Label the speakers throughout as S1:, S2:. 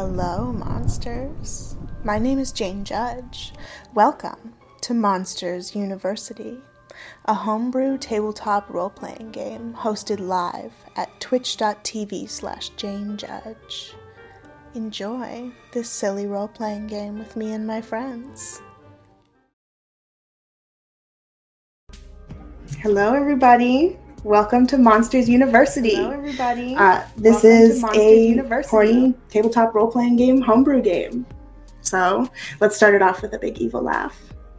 S1: Hello, monsters. My name is Jane Judge. Welcome to Monsters University, a homebrew tabletop role playing game hosted live at twitch.tv slash Jane Judge. Enjoy this silly role playing game with me and my friends. Hello, everybody. Welcome to Monsters University.
S2: Hello, everybody.
S1: Uh, this
S2: Welcome
S1: is a horny tabletop role playing game, homebrew game. So let's start it off with a big evil laugh.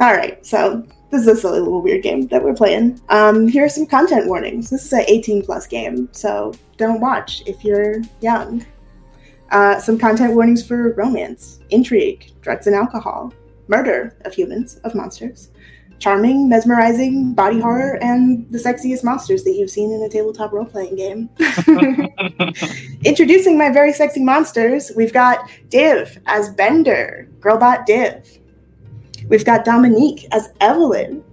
S1: All right, so this is a silly little weird game that we're playing. Um, here are some content warnings. This is an 18 plus game, so don't watch if you're young. Uh, some content warnings for romance, intrigue, drugs and alcohol, murder of humans, of monsters, charming, mesmerizing, body horror, and the sexiest monsters that you've seen in a tabletop role playing game. Introducing my very sexy monsters, we've got Div as Bender, Girlbot Div. We've got Dominique as Evelyn,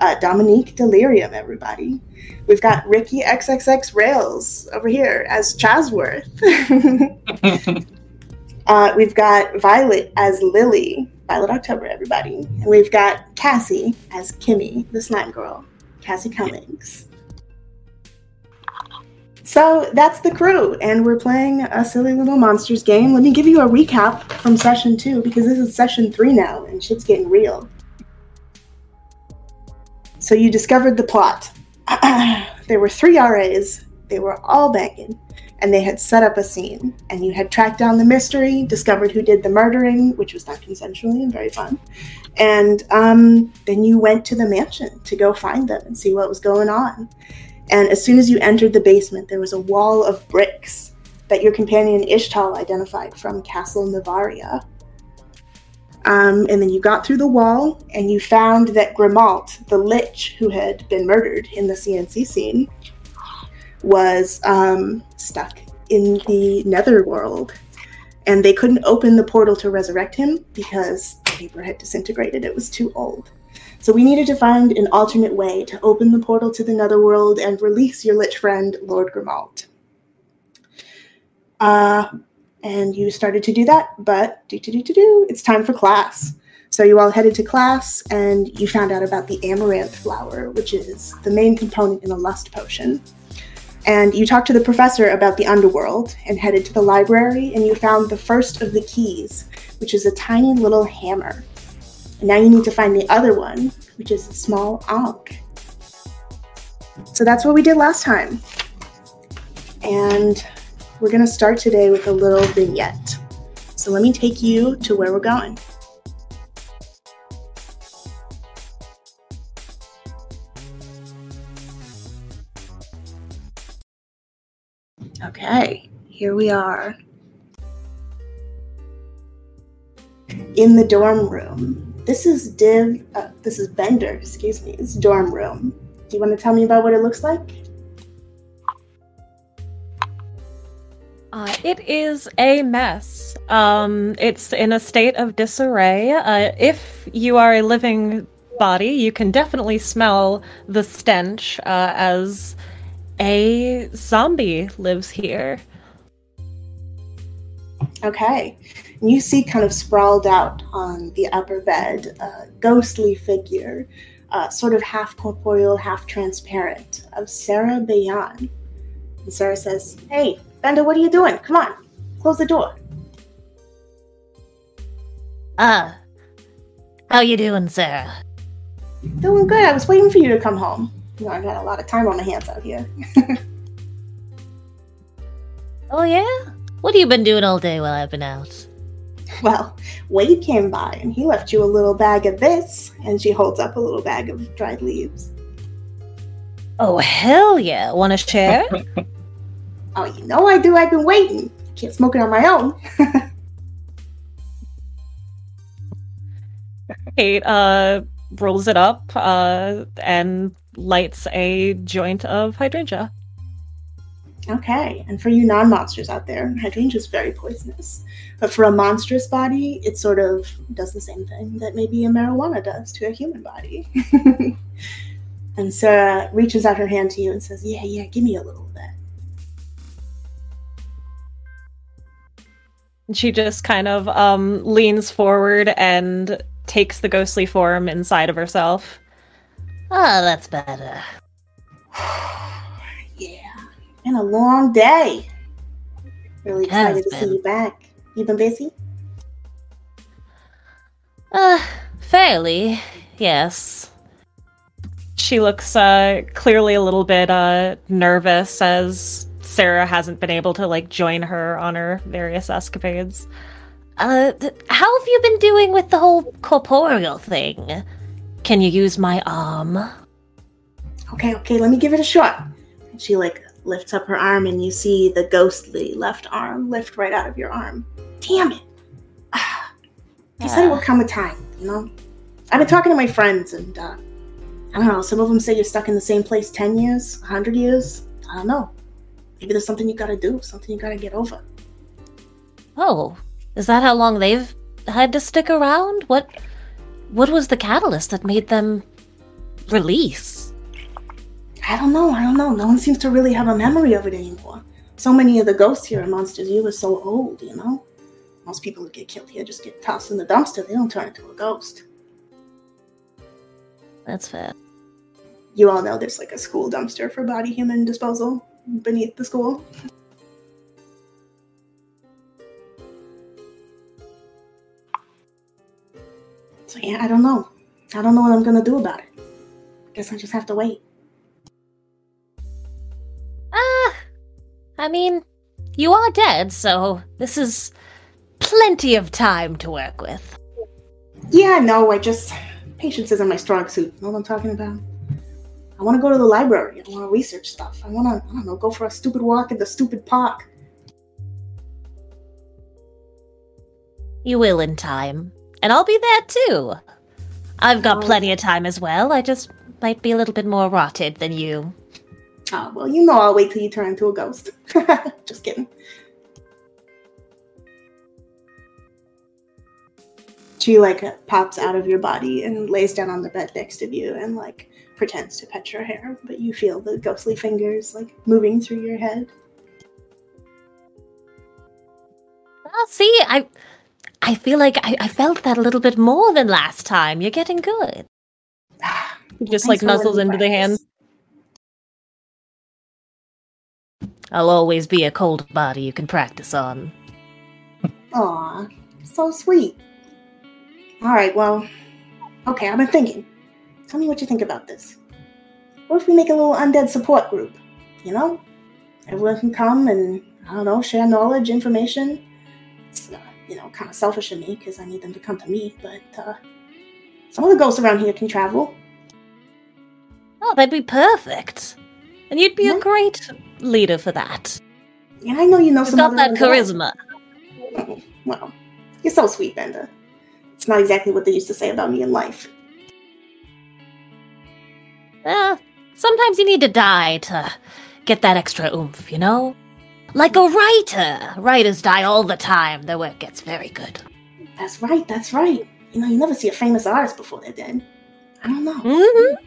S1: uh, Dominique Delerium, everybody. We've got Ricky XXX Rails over here as Chasworth. uh, we've got Violet as Lily, Violet October, everybody. And we've got Cassie as Kimmy, the slime girl, Cassie Cummings. So that's the crew, and we're playing a silly little monsters game. Let me give you a recap from session two because this is session three now, and shit's getting real. So you discovered the plot. there were three RAs. They were all banging, and they had set up a scene. And you had tracked down the mystery, discovered who did the murdering, which was done consensually and very fun. And um, then you went to the mansion to go find them and see what was going on. And as soon as you entered the basement, there was a wall of bricks that your companion Ishtal identified from Castle Navaria. Um, and then you got through the wall and you found that Grimalt, the lich who had been murdered in the CNC scene, was um, stuck in the netherworld. And they couldn't open the portal to resurrect him because the paper had disintegrated. It was too old. So we needed to find an alternate way to open the portal to the netherworld and release your lich friend, Lord Grimalt. Uh, and you started to do that, but do do do do do, it's time for class. So you all headed to class, and you found out about the amaranth flower, which is the main component in a lust potion. And you talked to the professor about the underworld, and headed to the library, and you found the first of the keys, which is a tiny little hammer. Now you need to find the other one, which is a small ankh. So that's what we did last time. And we're going to start today with a little vignette. So let me take you to where we're going. Okay, here we are. In the dorm room. This is Div, uh, this is Bender, excuse me, it's dorm room. Do you want to tell me about what it looks like?
S3: Uh, it is a mess. Um, it's in a state of disarray. Uh, if you are a living body, you can definitely smell the stench uh, as a zombie lives here.
S1: Okay. You see kind of sprawled out on the upper bed a ghostly figure, uh, sort of half corporeal, half transparent, of Sarah Bayan. And Sarah says, Hey, Bender, what are you doing? Come on, close the door.
S4: Ah, how you doing, Sarah?
S1: Doing good. I was waiting for you to come home. You know, I've got a lot of time on my hands out here.
S4: Oh yeah? What have you been doing all day while I've been out?
S1: Well, Wade came by and he left you a little bag of this, and she holds up a little bag of dried leaves.
S4: Oh hell yeah! Want to share?
S1: Oh, you know I do. I've been waiting. Can't smoke it on my own.
S3: Kate uh, rolls it up uh, and lights a joint of hydrangea.
S1: Okay, and for you non-monsters out there, hydrangea is very poisonous. But for a monstrous body, it sort of does the same thing that maybe a marijuana does to a human body. And Sarah reaches out her hand to you and says, Yeah, yeah, give me a little
S5: She just kind of um, leans forward and takes the ghostly form inside of herself.
S3: Oh, that's better.
S1: yeah. Been a long day. Really excited to see you back. You been busy?
S3: Uh, fairly, yes.
S5: She looks uh, clearly a little bit uh, nervous as Sarah hasn't been able to like join her on her various escapades.
S3: Uh, th- how have you been doing with the whole corporeal thing? Can you use my arm?
S1: Okay, okay, let me give it a shot. And she like lifts up her arm and you see the ghostly left arm lift right out of your arm. Damn it. I said it would come a time, you know? I've been talking to my friends and uh I don't know, some of them say you're stuck in the same place 10 years, 100 years. I don't know. Maybe there's something you gotta do, something you gotta get over.
S3: Oh, is that how long they've had to stick around? What what was the catalyst that made them release?
S1: I don't know, I don't know. No one seems to really have a memory of it anymore. So many of the ghosts here in Monsters U are so old, you know? Most people who get killed here just get tossed in the dumpster. They don't turn into a ghost.
S3: That's fair.
S1: You all know there's like a school dumpster for body human disposal beneath the school. So yeah, I don't know. I don't know what I'm gonna do about it. Guess I just have to wait.
S3: Ah, I mean, you are dead, so this is plenty of time to work with.
S1: Yeah, no, I just patience isn't my strong suit. You know what I'm talking about? I want to go to the library. I want to research stuff. I want to, I don't know, go for a stupid walk in the stupid park.
S3: You will in time. And I'll be there too. I've got
S1: Oh.
S3: plenty of time as well. I just might be a little bit more rotted than you.
S1: Oh, well, you know I'll wait till you turn into a ghost. just kidding. She like pops out of your body and lays down on the bed next to you and like pretends to pet your hair, but you feel the ghostly fingers like moving through your head.
S3: Oh, see, I I feel like I, I felt that a little bit more than last time. You're getting good.
S5: Just like nuzzles into the hand.
S3: I'll always be a cold body you can practice on.
S1: Aw, so sweet. All right, well, okay, I've been thinking. Tell me what you think about this. What if we make a little undead support group? You know? Everyone can come and, I don't know, share knowledge, information. It's, uh, you know, kind of selfish of me because I need them to come to me, but uh, some of the ghosts around here can travel.
S3: Oh, that'd be perfect. And you'd be
S1: Yeah.
S3: a great leader for that.
S1: And I know you know
S3: You've
S1: some
S3: got that charisma.
S1: Well, you're so sweet, Bender. It's not exactly what they used to say about me in life.
S3: Eh, sometimes you need to die to get that extra oomph, you know? Like a writer. Writers die all the time. Their work gets very good.
S1: That's right, that's right. You know, you never see a famous artist before they're dead. I don't know.
S3: Mm-hmm.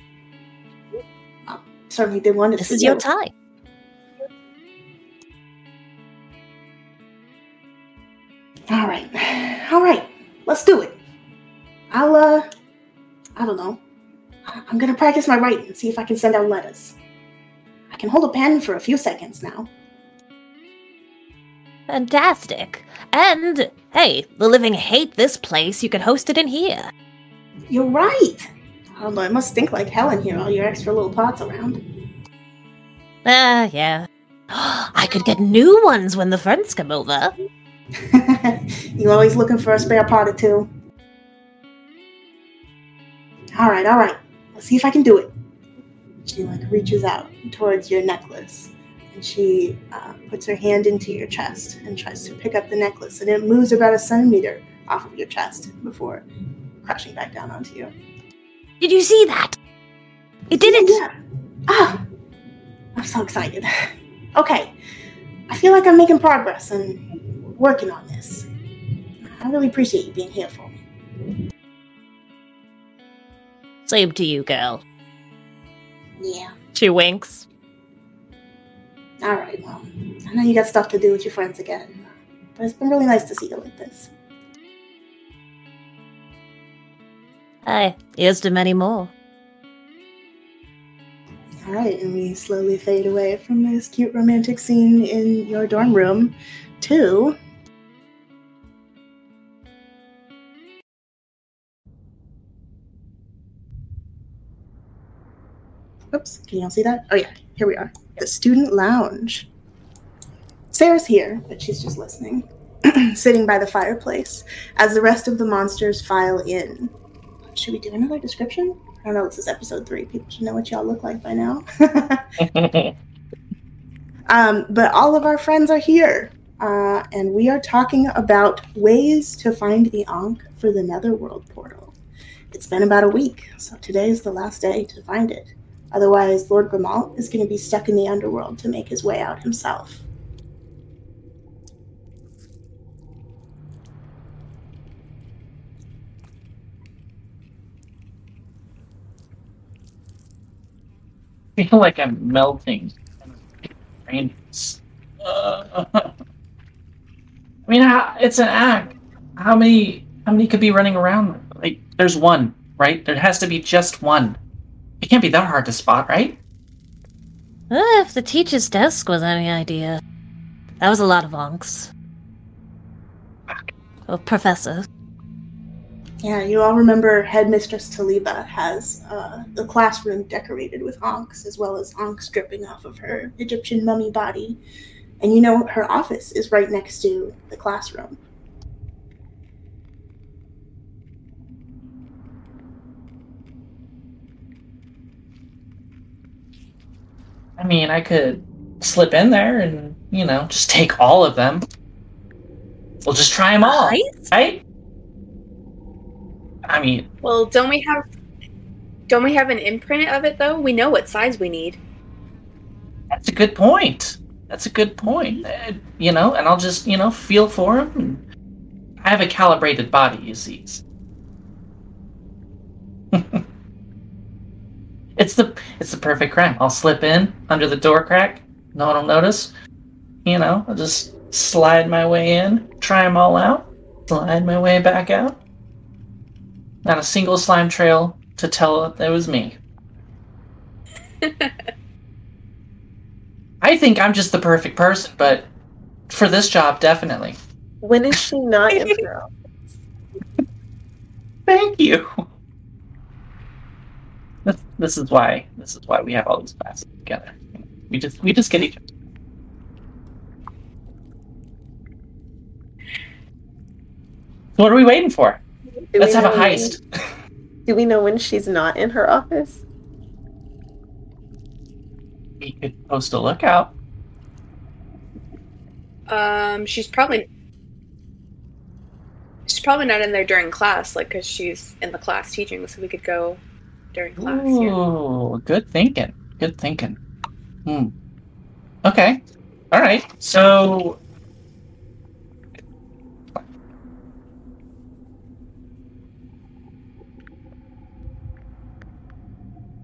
S1: Certainly did wonders.
S3: This is
S1: you.
S3: your time.
S1: All right, all right. Let's do it. I'll uh, I don't know. I'm gonna practice my writing and see if I can send out letters. I can hold a pen for a few seconds now.
S3: Fantastic. And, hey, the living hate this place. You can host it in here.
S1: You're right. I don't know. It must stink like hell in here. All your extra little pots around.
S3: Ah, yeah. I could get new ones when the friends come over.
S1: you always looking for a spare pot or two. All right, all right. See if I can do it. She like reaches out towards your necklace, and she uh, puts her hand into your chest and tries to pick up the necklace, and it moves about a centimeter off of your chest before crashing back down onto you.
S3: Did you see that? It didn't.
S1: Yeah. Ah, I'm so excited. Okay, I feel like I'm making progress and working on this. I really appreciate you being here for me.
S3: Same to you, girl.
S1: Yeah.
S3: She winks.
S1: All right. Well, I know you got stuff to do with your friends again, but it's been really nice to see you like this.
S4: Hey, here's to many more.
S1: All right, and we slowly fade away from this cute romantic scene in your dorm room to Oops, can y'all see that? Oh yeah, here we are. The student lounge. Sarah's here, but she's just listening, sitting by the fireplace as the rest of the monsters file in. Should we do another description? I don't know, this is episode three. People should know what y'all look like by now. um, but all of our friends are here, uh, and we are talking about ways to find the Ankh for the Netherworld portal. It's been about a week, so today is the last day to find it. Otherwise, Lord Grimald is going to be stuck in the underworld to make his way out himself.
S2: I feel like I'm melting. I mean, it's an act. How many? How many could be running around? Like, there's one, right? There has to be just one. It can't be that hard to spot, right?
S4: Uh, if the teacher's desk was any idea. That was a lot of ankhs. Oh, professor.
S1: Yeah, you all remember Headmistress Taliba has uh, the classroom decorated with ankhs, as well as ankhs dripping off of her Egyptian mummy body. And you know her office is right next to the classroom.
S2: I mean, I could slip in there and, you know, just take all of them. We'll just try them all,
S6: Heist?
S2: right? I mean,
S6: Well, don't we have don't we have an imprint of it though? We know what size we need.
S2: that's a good point. That's a good point. Uh, you know, and I'll just, you know, feel for them. I have a calibrated body, you see. it's the it's the perfect crime. I'll slip in under the door crack. No one will notice. You know, I'll just slide my way in, try them all out, slide my way back out. Not a single slime trail to tell that it was me. I think I'm just the perfect person, but for this job, definitely.
S7: When is she not in her office?
S2: Thank you. This, this is why this is why we have all these classes together. We just we just get each other. So what are we waiting for?
S7: Do
S2: Let's have a
S7: know when-
S2: heist.
S7: Do we know when she's not in her office?
S2: We could post a lookout.
S6: Um, she's probably she's probably not in there during class, like because she's in the class teaching. So we could go during class. Yeah.
S2: Ooh, good thinking. Good thinking. Hmm. Okay. All right. So.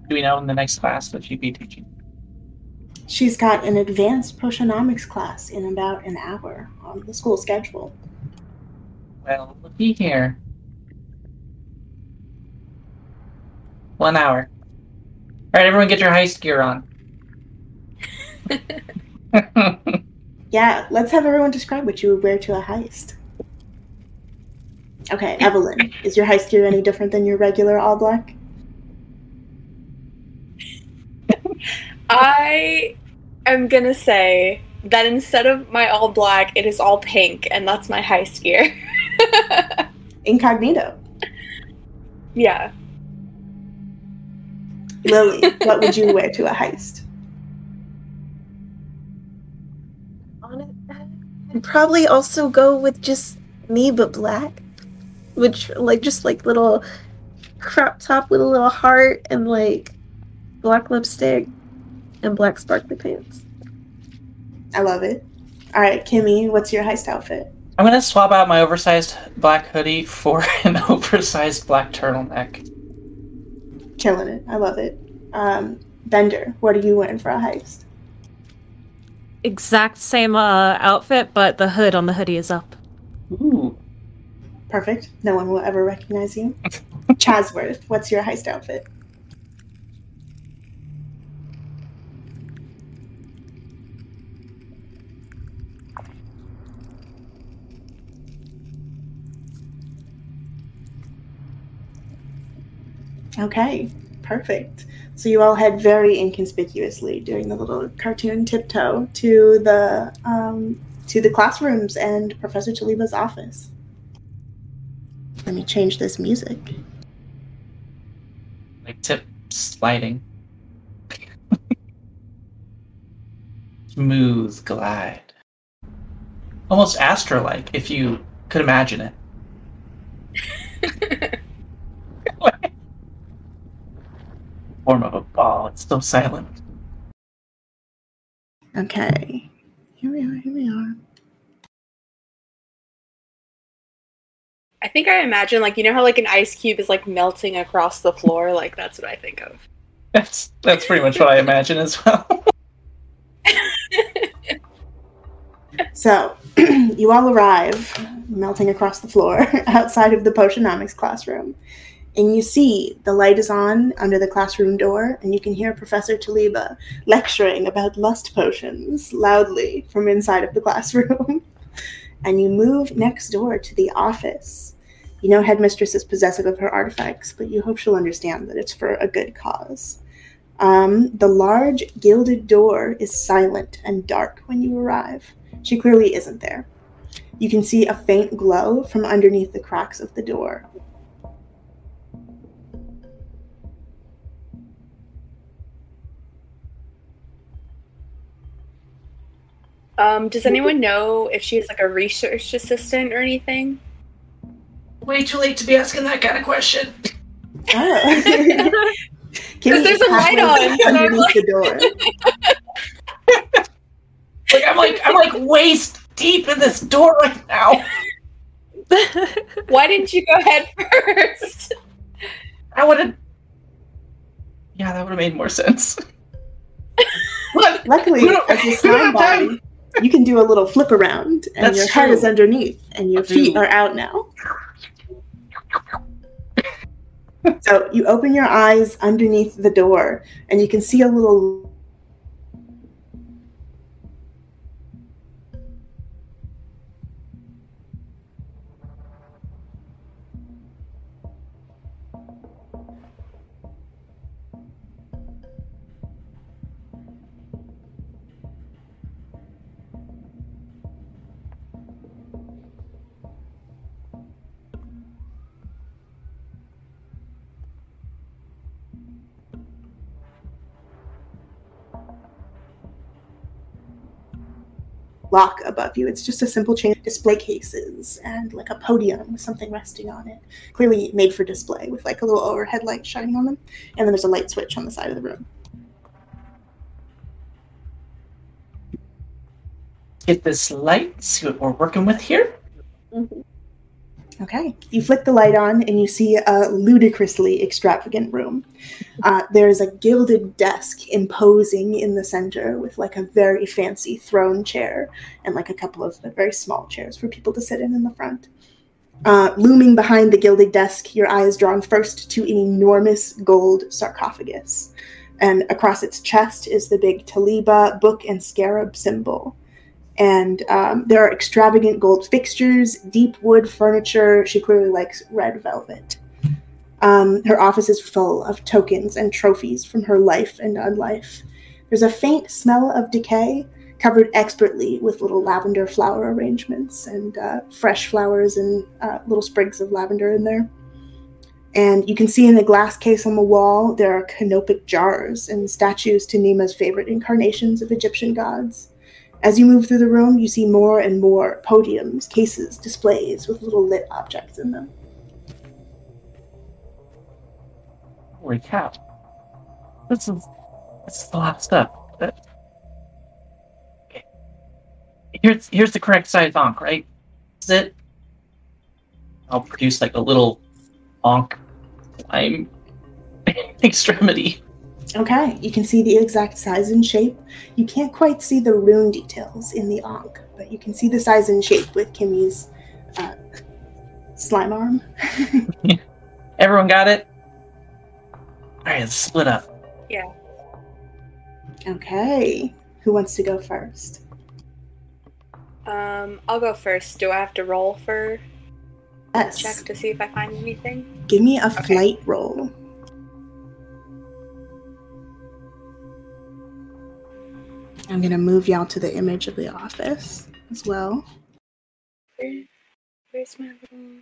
S2: Do we know in the next class that she'd be teaching?
S1: She's got an advanced potionomics class in about an hour on the school schedule.
S2: Well, looky here. One hour. All right, everyone, get your heist gear on.
S1: Yeah, let's have everyone describe what you would wear to a heist. Okay, Evelyn, is your heist gear any different than your regular all black?
S6: I am gonna say that instead of my all black, it is all pink, and that's my heist gear.
S1: Incognito.
S6: yeah.
S1: Lily, what would you wear to a heist?
S7: On I'd probably also go with just me but black, which like just like little crop top with a little heart and like black lipstick and black sparkly pants.
S1: I love it. All right, Kimmy, what's your heist outfit?
S2: I'm gonna swap out my oversized black hoodie for an oversized black turtleneck.
S1: Killing it. I love it. Um, Bender, what are you wearing for a heist?
S3: Exact same uh, outfit, but the hood on the hoodie is up.
S2: Ooh.
S1: Perfect. No one will ever recognize you. Chasworth, what's your heist outfit? Okay, perfect. So you all head very inconspicuously doing the little cartoon tiptoe to the um, to the classrooms and Professor Taliba's office. Let me change this music.
S2: Like tip sliding. Smooth glide. Almost astro like, if you could imagine it. Form of a ball, it's still silent.
S1: Okay. Here we are, here we are.
S6: I think I imagine like you know how like an ice cube is like melting across the floor. Like that's what I think of.
S2: That's that's pretty much what I imagine as well.
S1: So, you all arrive, melting across the floor outside of the Potionomics classroom. And you see the light is on under the classroom door, and you can hear Professor Taliba lecturing about lust potions loudly from inside of the classroom. and you move next door to the office. You know, Headmistress is possessive of her artifacts, but you hope she'll understand that it's for a good cause. Um, the large gilded door is silent and dark when you arrive. She clearly isn't there. You can see a faint glow from underneath the cracks of the door.
S6: Um, does anyone know if she's like a research assistant or anything?
S2: Way too late to be asking that kind of question.
S1: Oh.
S6: Because there's a light on, so I'm
S1: underneath
S6: like-
S1: the door.
S2: Like I'm like I'm like waist deep in this door right now.
S6: Why didn't you go head first?
S2: I would have. Yeah, that would have made more sense. What?
S1: Luckily,
S2: We don't-
S1: as a
S2: we
S1: slime body, you can do a little flip around, and
S2: That's
S1: your head
S2: true.
S1: is underneath, and your
S2: I'll
S1: feet
S2: do-
S1: are out now. So you open your eyes underneath the door, and you can see a little. Lock above you. It's just a simple chain of display cases and like a podium with something resting on it. Clearly made for display with like a little overhead light shining on them. And then there's a light switch on the side of the room.
S2: Get this light. See what we're working with here.
S1: Okay. You flick the light on and you see a ludicrously extravagant room. Uh, there's a gilded desk imposing in the center with like a very fancy throne chair and like a couple of very small chairs for people to sit in in the front. Uh, looming behind the gilded desk, your eye is drawn first to an enormous gold sarcophagus. And across its chest is the big Taliba book and scarab symbol and um, there are extravagant gold fixtures, deep wood furniture. She clearly likes red velvet. Um, her office is full of tokens and trophies from her life and unlife. There's a faint smell of decay, covered expertly with little lavender flower arrangements and uh, fresh flowers and uh, little sprigs of lavender in there. And you can see in the glass case on the wall there are canopic jars and statues to Nima's favorite incarnations of Egyptian gods. As you move through the room, you see more and more podiums, cases, displays with little lit objects in them.
S2: Holy cow. This is this is a lot of stuff. Okay. Here's here's the correct size ankh, right? Is it? I'll produce like a little ankh slime extremity.
S1: Okay, you can see the exact size and shape. You can't quite see the rune details in the Ankh, but you can see the size and shape with Kimmy's uh, slime arm.
S2: Everyone got it? Alright, let's split up. Yeah.
S1: Okay, who wants to go first?
S6: Um, I'll go first. Do I have to roll for
S1: Yes.
S6: check to see if I find anything?
S1: Give me a
S6: Okay.
S1: flight roll. I'm gonna move y'all to the image of the office as well.
S6: Where, where's my little?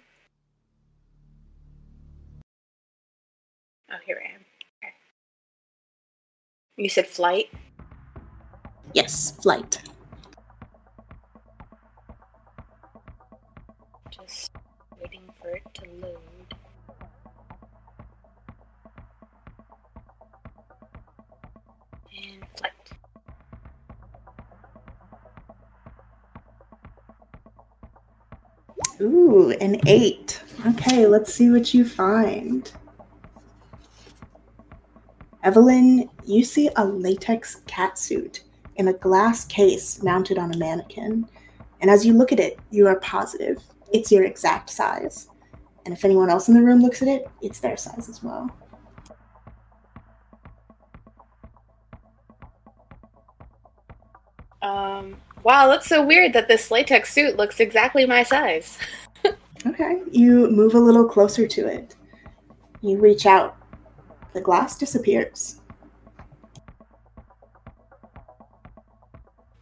S6: Oh, here I am. Okay. You said flight.
S1: Yes, flight. Ooh, an eight. Okay, let's see what you find. Evelyn, you see a latex catsuit in a glass case mounted on a mannequin. And as you look at it, you are positive it's your exact size. And if anyone else in the room looks at it, it's their size as well.
S6: Um. Wow, that's so weird that this latex suit looks exactly my size.
S1: Okay, you move a little closer to it. You reach out. The glass disappears.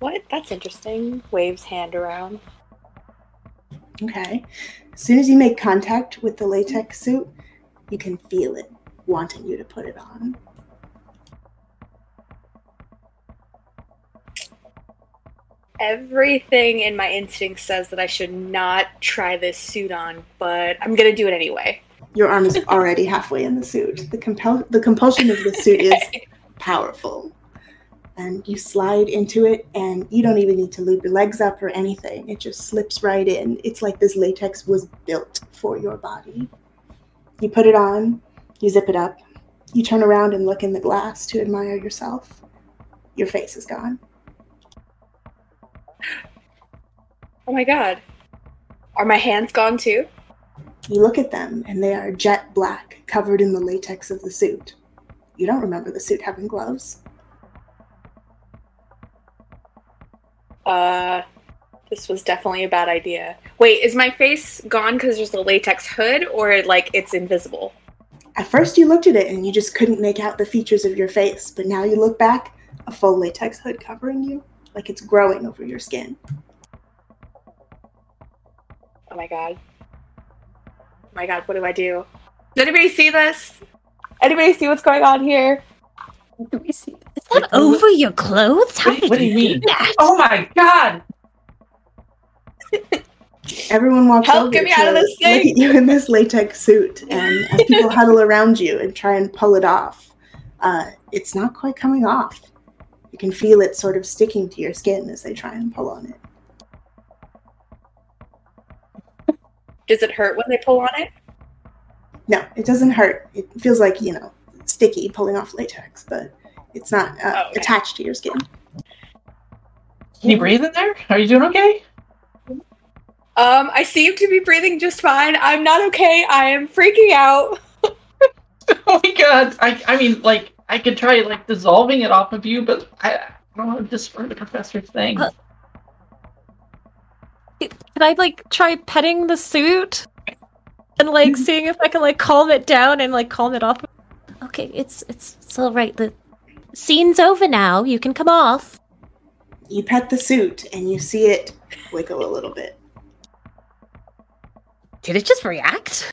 S6: What? That's interesting. Waves hand around.
S1: Okay. As soon as you make contact with the latex suit, you can feel it wanting you to put it on.
S6: Everything in my instinct says that I should not try this suit on, but I'm gonna do it anyway.
S1: Your arm is already halfway in the suit. The compel the compulsion of the suit is powerful. And you slide into it and you don't even need to loop your legs up or anything. It just slips right in. It's like this latex was built for your body. You put it on, you zip it up, you turn around and look in the glass to admire yourself. Your face is gone.
S6: Oh my god. Are my hands gone too?
S1: You look at them, and they are jet black, covered in the latex of the suit. You don't remember the suit having gloves.
S6: Uh, this was definitely a bad idea. Wait, is my face gone because there's a latex hood, or like it's invisible?
S1: At first, you looked at it and you just couldn't make out the features of your face, but now you look back, a full latex hood covering you, like it's growing over your skin.
S6: Oh my god. Oh my god, what do I do? Does anybody see this? Anybody see what's going on here?
S7: Do we see?
S4: Is that over your clothes? How
S2: What,
S4: did
S2: what do you mean?
S4: that?
S2: Oh my god!
S1: Everyone walks
S6: Help,
S1: over
S6: get me
S1: to
S6: out of this
S1: look
S6: thing.
S1: at you in this latex suit, and as people huddle around you and try and pull it off, uh, it's not quite coming off. You can feel it sort of sticking to your skin as they try and pull on it.
S6: Does it hurt when they pull on it?
S1: No, it doesn't hurt. It feels like, you know, sticky pulling off latex, but it's not uh,
S6: Oh, okay.
S1: attached to your skin.
S2: Can you breathe in there? Are you doing okay?
S6: Um, I seem to be breathing just fine. I'm not okay. I am freaking out.
S2: Oh my god! I I mean, like, I could try like dissolving it off of you, but I, I don't want to disturb the professor's thing.
S3: Uh, Can I like try petting the suit and like seeing if I can like calm it down and like calm it off?
S4: Okay, it's it's it's all right. The scene's over now. You can come off.
S1: You pet the suit and you see it wiggle a little bit.
S4: Did it just react?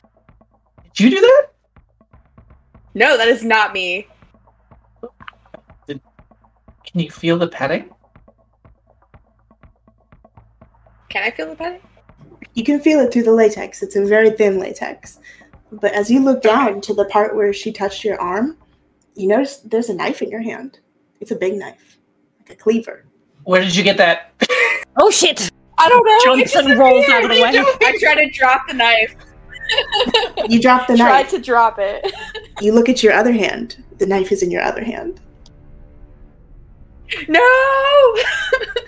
S2: Did you do that?
S6: No, that is not me.
S2: Can you feel the petting?
S6: Can I feel the petting?
S1: You can feel it through the latex. It's a very thin latex. But as you look down to the part where she touched your arm, you notice there's a knife in your hand. It's a big knife, like a cleaver.
S2: Where did you get that?
S4: Oh shit!
S6: I don't know.
S3: Jumps
S6: it
S3: and rolls out of the way.
S6: I try to drop the knife.
S1: You drop the knife.
S6: Tried
S1: knife.
S6: to drop it.
S1: You look at your other hand. The knife is in your other hand.
S6: No!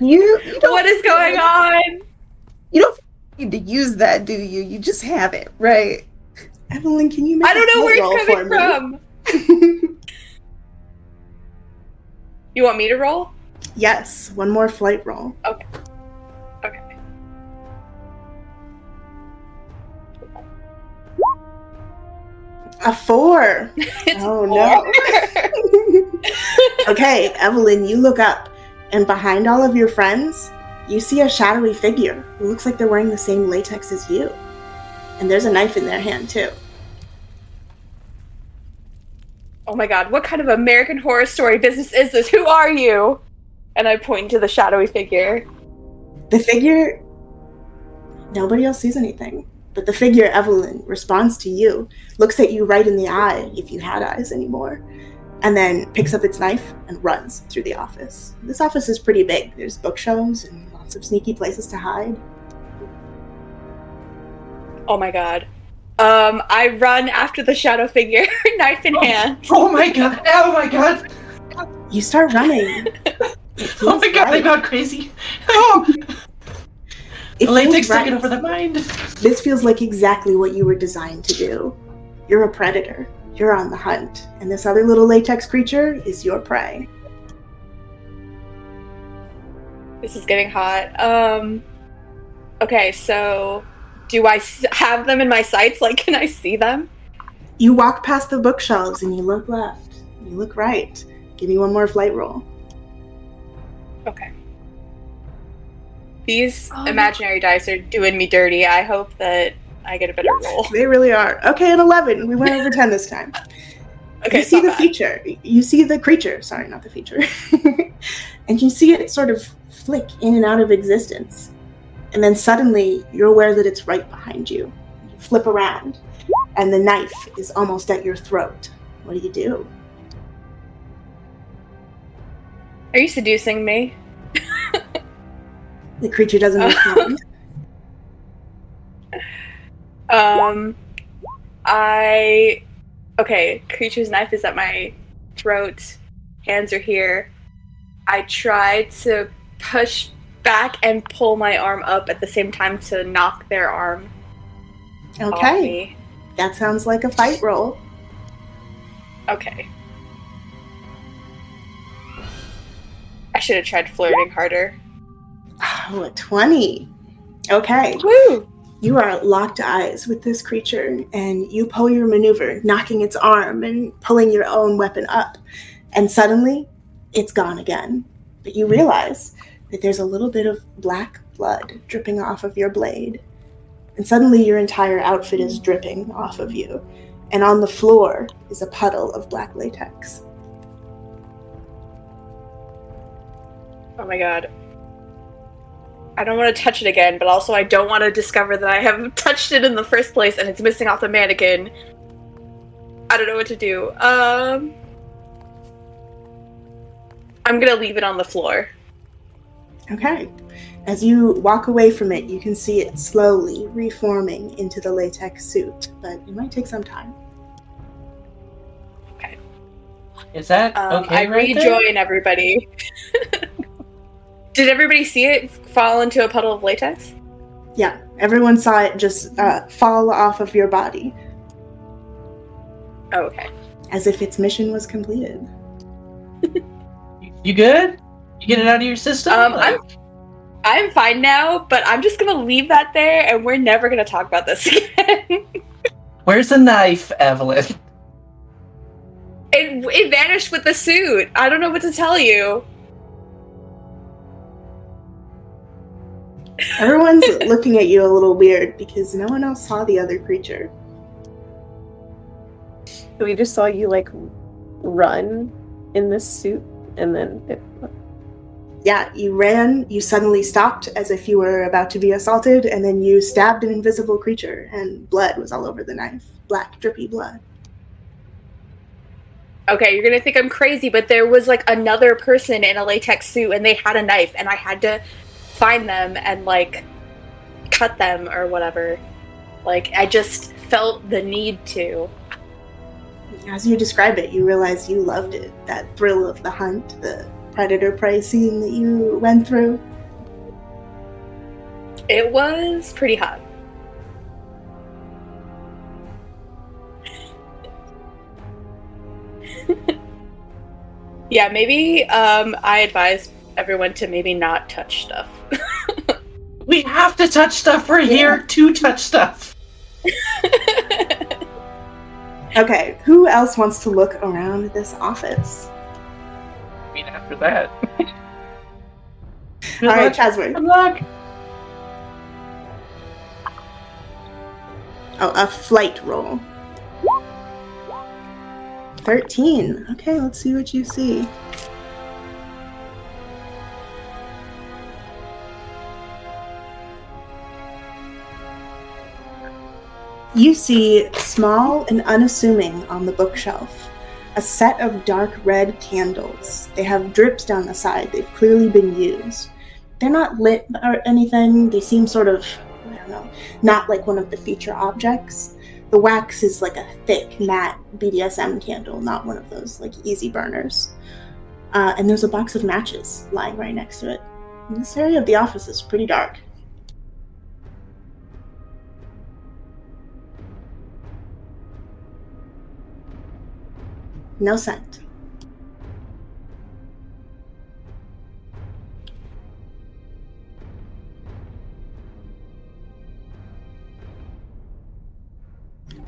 S7: You, you
S6: what is going on?
S7: You don't need to use that, do you? You just have it, right?
S1: Evelyn, can you make
S6: I don't know where it's coming from. You want me to roll?
S1: yes, one more flight roll.
S6: Okay.
S1: A four. Oh,
S6: four.
S1: Okay, Evelyn, you look up, and behind all of your friends, you see a shadowy figure who looks like they're wearing the same latex as you. And there's a knife in their hand, too.
S6: oh my god, what kind of American horror story business is this? Who are you? And I point to the shadowy figure.
S1: The figure. Nobody else sees anything. But the figure, Evelyn, responds to you, looks at you right in the eye, if you had eyes anymore, and then picks up its knife and runs through the office. This office is pretty big. There's bookshelves and lots of sneaky places to hide.
S6: Oh my god. Um, I run after the shadow figure, knife in hand.
S2: Oh my god! Oh my god!
S1: You start running.
S2: Oh my god! I'm not crazy. Oh,
S1: It
S2: latex
S1: right.
S2: taking over the mind.
S1: This feels like exactly what you were designed to do. You're a predator. You're on the hunt, and this other little latex creature is your prey.
S6: This is getting hot. Um, okay, so do I have them in my sights? Like, can I see them?
S1: You walk past the bookshelves and you look left. You look right. Give me one more flight roll.
S6: Okay. These
S3: Um,
S6: imaginary dice are doing me dirty. I hope that I get a better roll.
S1: They really are. Okay, an 11. We went over 10 this time.
S6: Okay,
S1: you see the
S6: bad.
S1: feature. You see the creature. Sorry, not the feature. and you see it sort of flick in and out of existence. And then suddenly you're aware that it's right behind you. You flip around, and the knife is almost at your throat. What do you do?
S6: Are you seducing me?
S1: The creature doesn't
S6: Oh.
S1: respond.
S6: Um, I. Okay, creature's knife is at my throat. Hands are here. I try to push back and pull my arm up at the same time to knock their arm
S1: Okay, that sounds like a fight roll.
S6: Okay. I should have tried flirting harder.
S1: Oh, a 20. Okay.
S6: Woo!
S1: You are locked eyes with this creature, and you pull your maneuver, knocking its arm and pulling your own weapon up. And suddenly, it's gone again. But you realize that there's a little bit of black blood dripping off of your blade. And suddenly, your entire outfit is dripping off of you. And on the floor is a puddle of black latex.
S6: Oh my god. I don't want to touch it again, but also I don't want to discover that I have touched it in the first place and it's missing off the mannequin. I don't know what to do. Um I'm gonna leave it on the floor.
S1: Okay. As you walk away from it, you can see it slowly reforming into the latex suit, but it might take some time. Okay.
S2: Is that
S6: Um,
S2: okay?
S6: I
S2: right there?
S6: rejoin everybody. Did everybody see it fall into a puddle of latex?
S1: Yeah, everyone saw it just uh, fall off of your body
S6: Oh, okay.
S1: as if its mission was completed.
S2: You good? You get it out of your system?
S6: Um,
S2: Like-
S6: I'm fine now, but I'm just gonna leave that there and we're never gonna talk about this again.
S2: Where's the knife, Evelyn?
S6: It, it vanished with the suit. I don't know what to tell you.
S1: Everyone's looking at you a little weird because no one else saw the other creature.
S7: We just saw you like run in this suit, and then it,
S1: Yeah, you ran, you suddenly stopped as if you were about to be assaulted, and then you stabbed an invisible creature, and blood was all over the knife. Black, drippy blood.
S6: Okay, you're gonna think I'm crazy, but there was like another person in a latex suit and they had a knife and I had to find them and like cut them or whatever. Like I just felt the need to.
S1: As you describe it, you realize you loved it. That thrill of the hunt, the predator prey scene that you went through.
S6: It was pretty hot. yeah, maybe um, I advise everyone to maybe not touch stuff.
S2: We have to touch stuff. We're here to touch stuff.
S1: Okay, who else wants to look around this office?
S2: I mean, after that. Good
S1: All right,
S2: luck.
S1: Chasworth.
S2: Good luck.
S1: Oh, a flight roll. 13. Okay, let's see what you see. You see, small and unassuming on the bookshelf, a set of dark red candles. They have drips down the side. They've clearly been used. They're not lit or anything. They seem sort of, I don't know, not like one of the feature objects. The wax is like a thick, matte BDSM candle, not one of those like easy burners. Uh, and there's a box of matches lying right next to it. And this area of the office is pretty dark. No scent.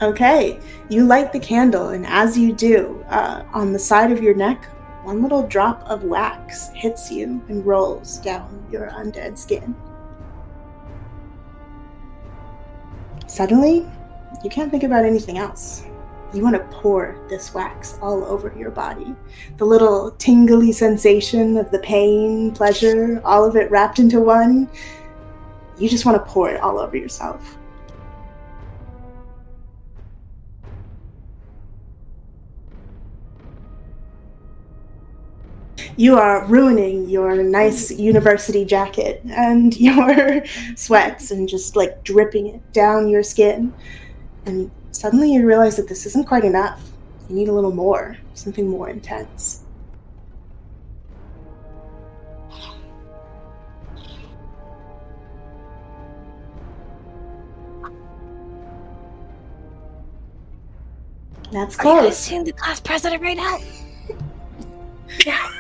S1: Okay, you light the candle, and as you do, uh, on the side of your neck, one little drop of wax hits you and rolls down your undead skin. Suddenly, you can't think about anything else. You want to pour this wax all over your body. The little tingly sensation of the pain, pleasure, all of it wrapped into one. You just want to pour it all over yourself. you are ruining your nice university jacket and your sweats and just like dripping it down your skin. And suddenly you realize that this isn't quite enough. You need a little more, something more intense. That's
S4: Are you guys
S1: close.
S4: seeing the class president right now?
S2: Yeah.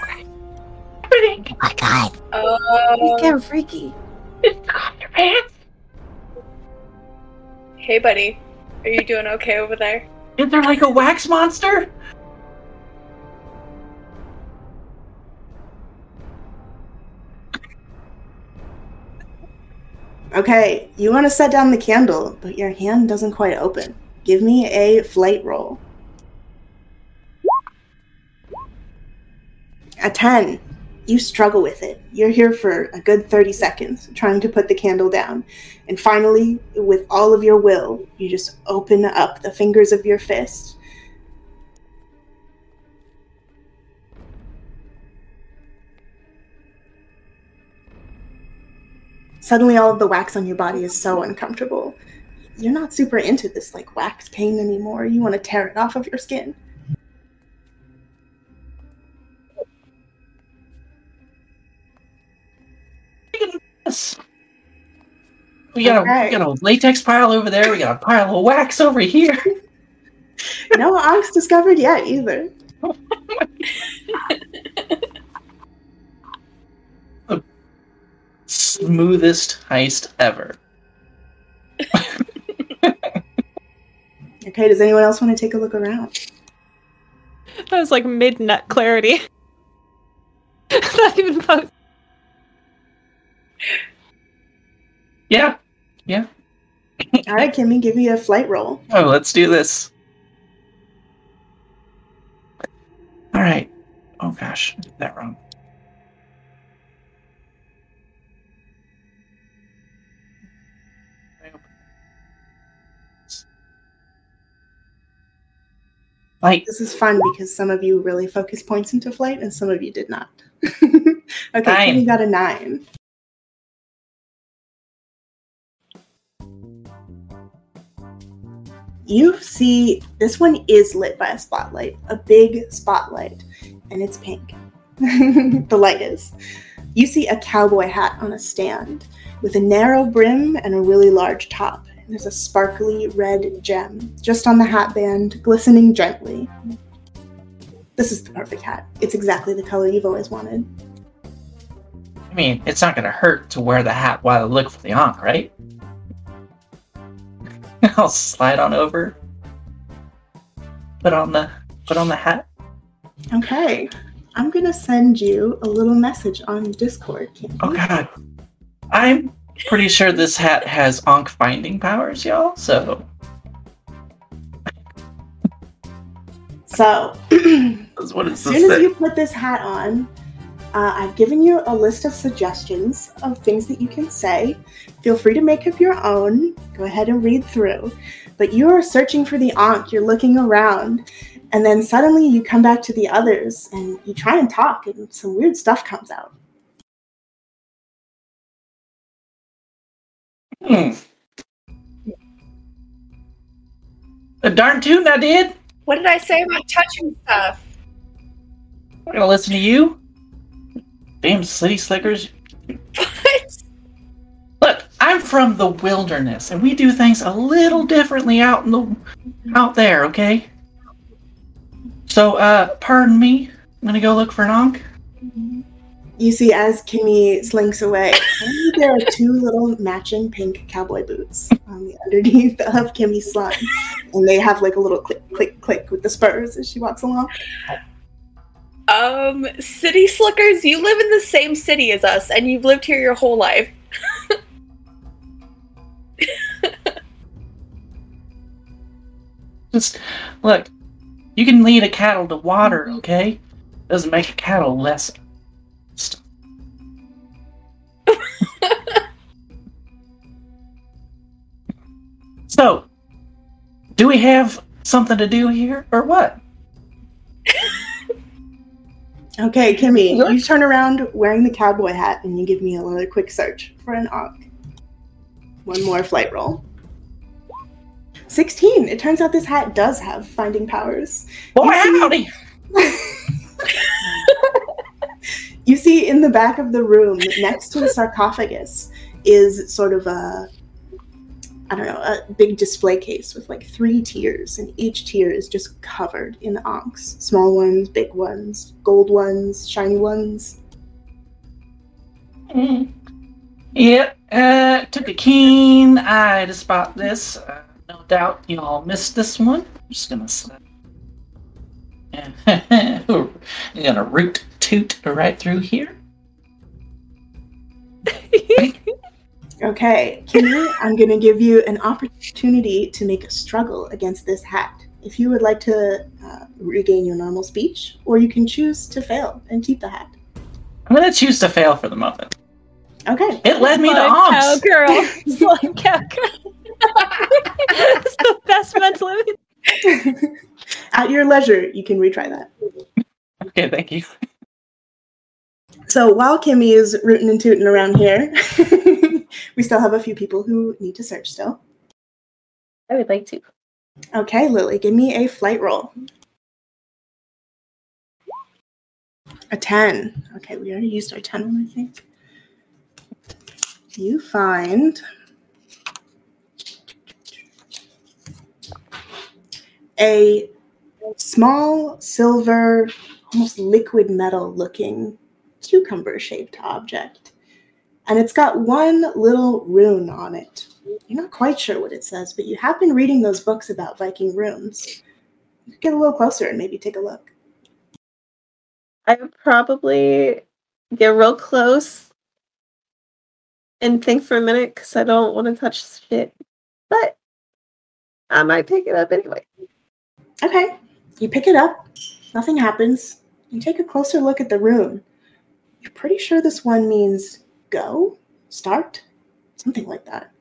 S2: Everything.
S4: Oh my god.
S7: He's
S6: Oh,
S7: getting freaky.
S2: It's on your pants.
S6: hey, buddy. Are you doing okay over there?
S2: Is there like a wax monster?
S1: Okay, you want to set down the candle, but your hand doesn't quite open. Give me a flight roll. A 10. You struggle with it. You're here for a good 30 seconds trying to put the candle down. And finally, with all of your will, you just open up the fingers of your fist. Suddenly, all of the wax on your body is so uncomfortable. You're not super into this like wax pain anymore. You want to tear it off of your skin.
S2: Yes. We got, a, we got a latex pile over there. We got a pile of wax over here.
S1: No ankhs discovered yet either.
S2: Smoothest heist ever.
S1: Okay, does anyone else want to take a look around?
S3: That was like mid nut clarity. Not even post.
S2: Yeah. Yeah.
S1: All right, Kimmy, give me a flight roll.
S2: Oh, let's do this. All right. Oh gosh, I did that wrong. Like,
S1: This is fun because some of you really focus points into flight and some of you did not. okay,
S2: Nine.
S1: Kimmy got a nine. You see this one is lit by a spotlight, a big spotlight, and it's pink. the light is. You see a cowboy hat on a stand with a narrow brim and a really large top. There's a sparkly red gem just on the hat band, glistening gently. This is the perfect hat. It's exactly the color you've always wanted.
S2: I mean, it's not gonna hurt to wear the hat while I look for the Ankh, right? I'll slide on over. Put on the put on the hat.
S1: Okay. I'm gonna send you a little message on Discord.
S2: Oh god. I'm pretty sure this hat has Ankh finding powers, y'all, so
S1: So,
S2: what
S1: as soon as you put this hat on, uh, I've given you a list of suggestions of things that you can say. Feel free to make up your own. Go ahead and read through. But you are searching for the Ankh, you're looking around, and then suddenly you come back to the others and you try and talk, and some weird stuff comes out.
S2: Hmm. A darn tune I did.
S6: What did I say about touching stuff?
S2: I'm gonna listen to you. Damn city slickers.
S6: What?
S2: Look, I'm from the wilderness, and we do things a little differently out in the out there. Okay. So, uh, pardon me. I'm gonna go look for an Ankh.
S1: You see, as Kimmy slinks away, there are two little matching pink cowboy boots on the underneath of Kimmy's slime. And they have like a little click, click, click with the spurs as she walks along.
S6: Um, city slickers, you live in the same city as us, and you've lived here your whole life.
S2: Just look. You can lead a cattle to water. Okay. Doesn't make a cattle less. so, do we have something to do here, or what?
S1: Okay, Kimmy,
S7: You're-
S1: you turn around wearing the cowboy hat and you give me another quick search for an Ankh. One more flight roll. 16. It turns out this hat does have finding powers.
S2: Boy,
S1: You
S2: howdy!
S1: You see in the back of the room, next to the sarcophagus, is sort of a, I don't know, a big display case with like three tiers, and each tier is just covered in ankhs. Small ones, big ones, gold ones, shiny ones.
S2: Mm. Yep, uh, took a keen eye to spot this. Uh, no doubt you all missed this one. I'm just gonna slip. And I'm gonna root toot right through here.
S1: Okay, Kimmy, I'm going to give you an opportunity to make a struggle against this hat. If you would like to uh, regain your normal speech, or you can choose to fail and keep the hat.
S2: I'm gonna choose to fail for the moment.
S1: Okay.
S2: It led me to
S3: Slime
S2: Omps.
S3: Cowgirl. Slime cowgirl. it's the best mental image.
S1: At your leisure, you can retry that.
S2: Okay, thank you.
S1: So while Kimmy is rooting and tooting around here, we still have a few people who need to search still.
S7: I would like to.
S1: Okay, Lily, give me a flight roll. A 10. Okay, we already used our 10 one, I think. You find a small silver, almost liquid metal looking cucumber shaped object. And it's got one little rune on it. You're not quite sure what it says, but you have been reading those books about Viking runes. Get a little closer and maybe take a look.
S7: I would probably get real close and think for a minute because I don't want to touch shit. But I might pick it up anyway.
S1: Okay, you pick it up. Nothing happens. You take a closer look at the rune. You're pretty sure this one means go, start, something like that.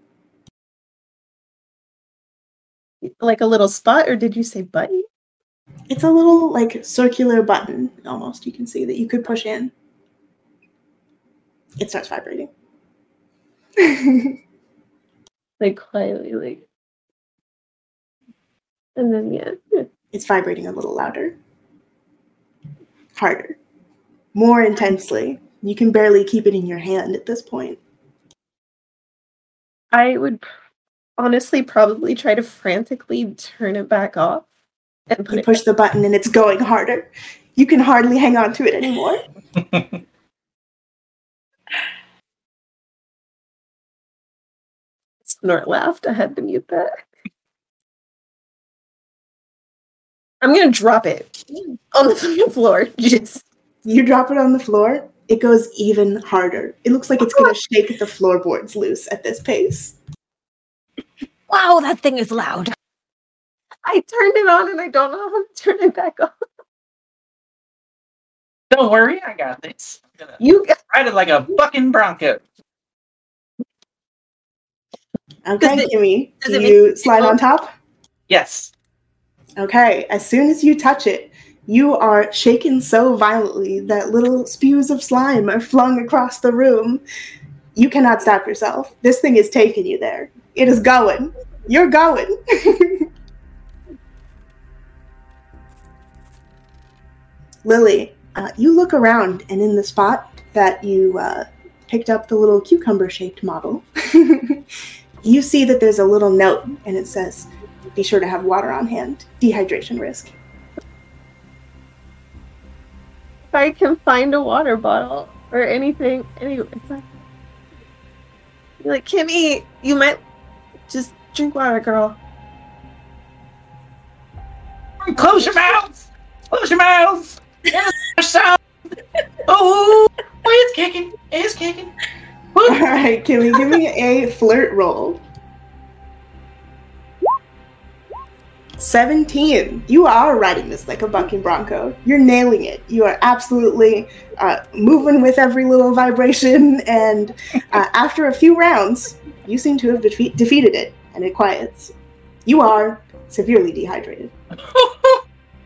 S7: Like a little spot, or did you say button?
S1: It's a little like circular button almost you can see that you could push in. It starts vibrating.
S7: Like quietly, like And then yeah.
S1: It's vibrating a little louder, harder, more intensely. You can barely keep it in your hand at this point.
S7: I would honestly probably try to frantically turn it back off and put
S1: You
S7: it
S1: push the button and it's going harder. You can hardly hang on to it anymore.
S7: snort laughed. I had to mute that. I'm gonna drop it on the floor. Just
S1: You drop it on the floor, it goes even harder. It looks like it's going to shake the floorboards loose at this pace.
S4: Wow, that thing is loud.
S7: I turned it on and I don't know how to turn it back off.
S2: Don't worry, I got this. I'm
S7: You got
S2: ride it like a fucking bronco.
S1: Okay,
S7: Does it-
S1: Kimmy,
S7: does
S1: do
S7: it
S1: you slide on top?
S2: Yes.
S1: Okay, as soon as you touch it, you are shaken so violently that little spews of slime are flung across the room. You cannot stop yourself. This thing is taking you there. It is going. You're going. Lily, uh, you look around, and in the spot that you uh, picked up the little cucumber shaped model, you see that there's a little note, and it says, be sure to have water on hand. Dehydration risk.
S7: If I can find a water bottle or anything. Anyway, if I- Be like Kimmy, you might just drink water, girl.
S2: Close your mouths! Close your mouths! There's a sound! Oh, it's kicking! It's kicking!
S1: All right, Kimmy, give me a flirt roll. 17. You are riding this like a bucking bronco. You're nailing it. You are absolutely uh, moving with every little vibration. And uh, after a few rounds, you seem to have defe- defeated it, and it quiets. You are severely dehydrated.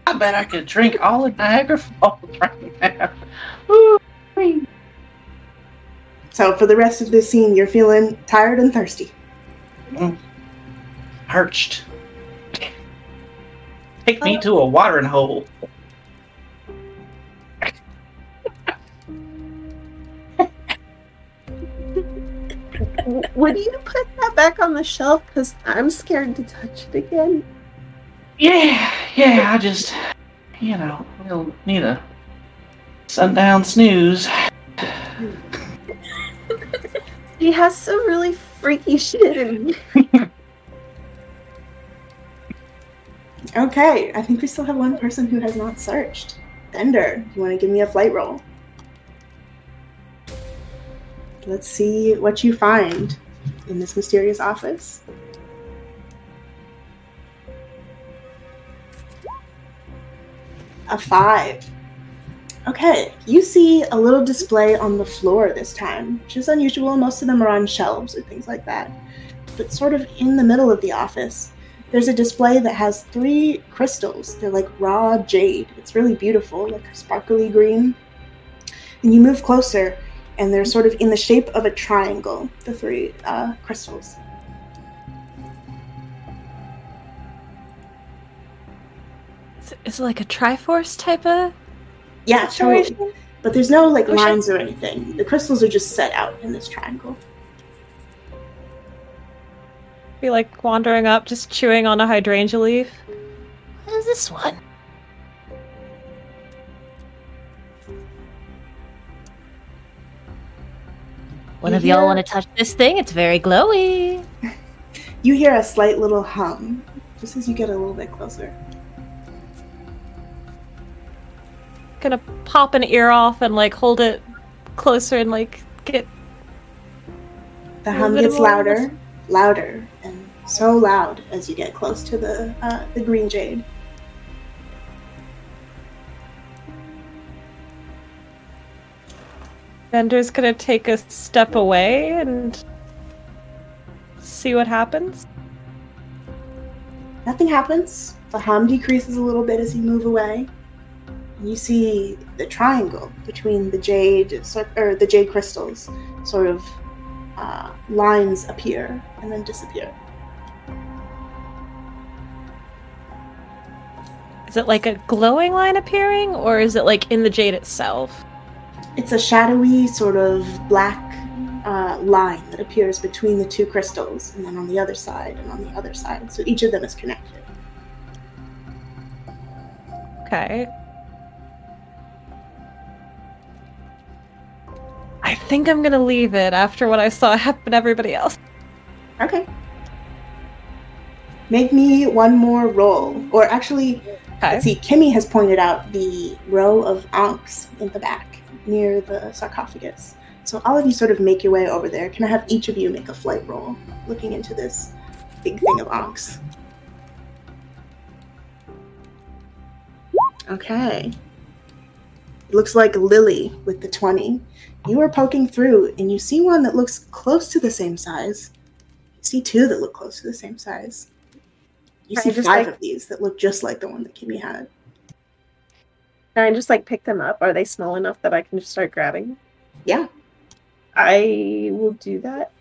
S2: I bet I could drink all of Niagara Falls right now. Ooh.
S1: So for the rest of this scene, you're feeling tired and thirsty.
S2: Perched. Take me to a watering hole.
S7: Would you put that back on the shelf? Because I'm scared to touch it again.
S2: Yeah, yeah, I just, you know, we'll need a sundown snooze.
S7: He has some really freaky shit in
S1: Okay, I think we still have one person who has not searched. Bender, you want to give me a flight roll? Let's see what you find in this mysterious office. A five. Okay, you see a little display on the floor this time, which is unusual. Most of them are on shelves or things like that. But sort of in the middle of the office, there's a display that has three crystals. They're like raw jade. It's really beautiful, like sparkly green. And you move closer, and they're sort of in the shape of a triangle, the three uh, crystals.
S3: Is, it like a Triforce type of
S1: Yeah, totally. But there's no like lines or anything. The crystals are just set out in this triangle.
S3: Be like wandering up, just chewing on a hydrangea leaf.
S4: What is this one? One
S1: You
S4: of y'all want to touch this thing? It's very glowy.
S1: You hear a slight little hum just as you get a little bit closer.
S3: Gonna pop an ear off and like hold it closer and like get
S1: The hum
S3: little
S1: gets louder, louder, and so loud as you get close to the uh, the green jade.
S3: Bender's gonna take a step away and see what happens.
S1: Nothing happens. The hum decreases a little bit as you move away. You see the triangle between the jade or the jade crystals, sort of uh, lines appear and then disappear.
S3: Is it like a glowing line appearing, or is it like in the jade itself?
S1: It's a shadowy sort of black uh, line that appears between the two crystals, and then on the other side, and on the other side. So each of them is connected.
S3: Okay. I think I'm gonna leave it after what I saw happen to everybody else.
S1: Okay. Make me one more roll. Or actually,
S3: Okay.
S1: let's see, Kimmy has pointed out the row of ankhs in the back near the sarcophagus. So all of you sort of make your way over there. Can I have each of you make a flight roll looking into this big thing of ankhs? Okay. Looks like Lily with the 20. You are poking through and you see one that looks close to the same size. You see two that look close to the same size. You see
S7: just,
S1: five
S7: like-
S1: of these that look just like the one that Kimmy had.
S7: Can I just like pick them up? Are they small enough that I can just start grabbing?
S1: Yeah.
S7: I will do that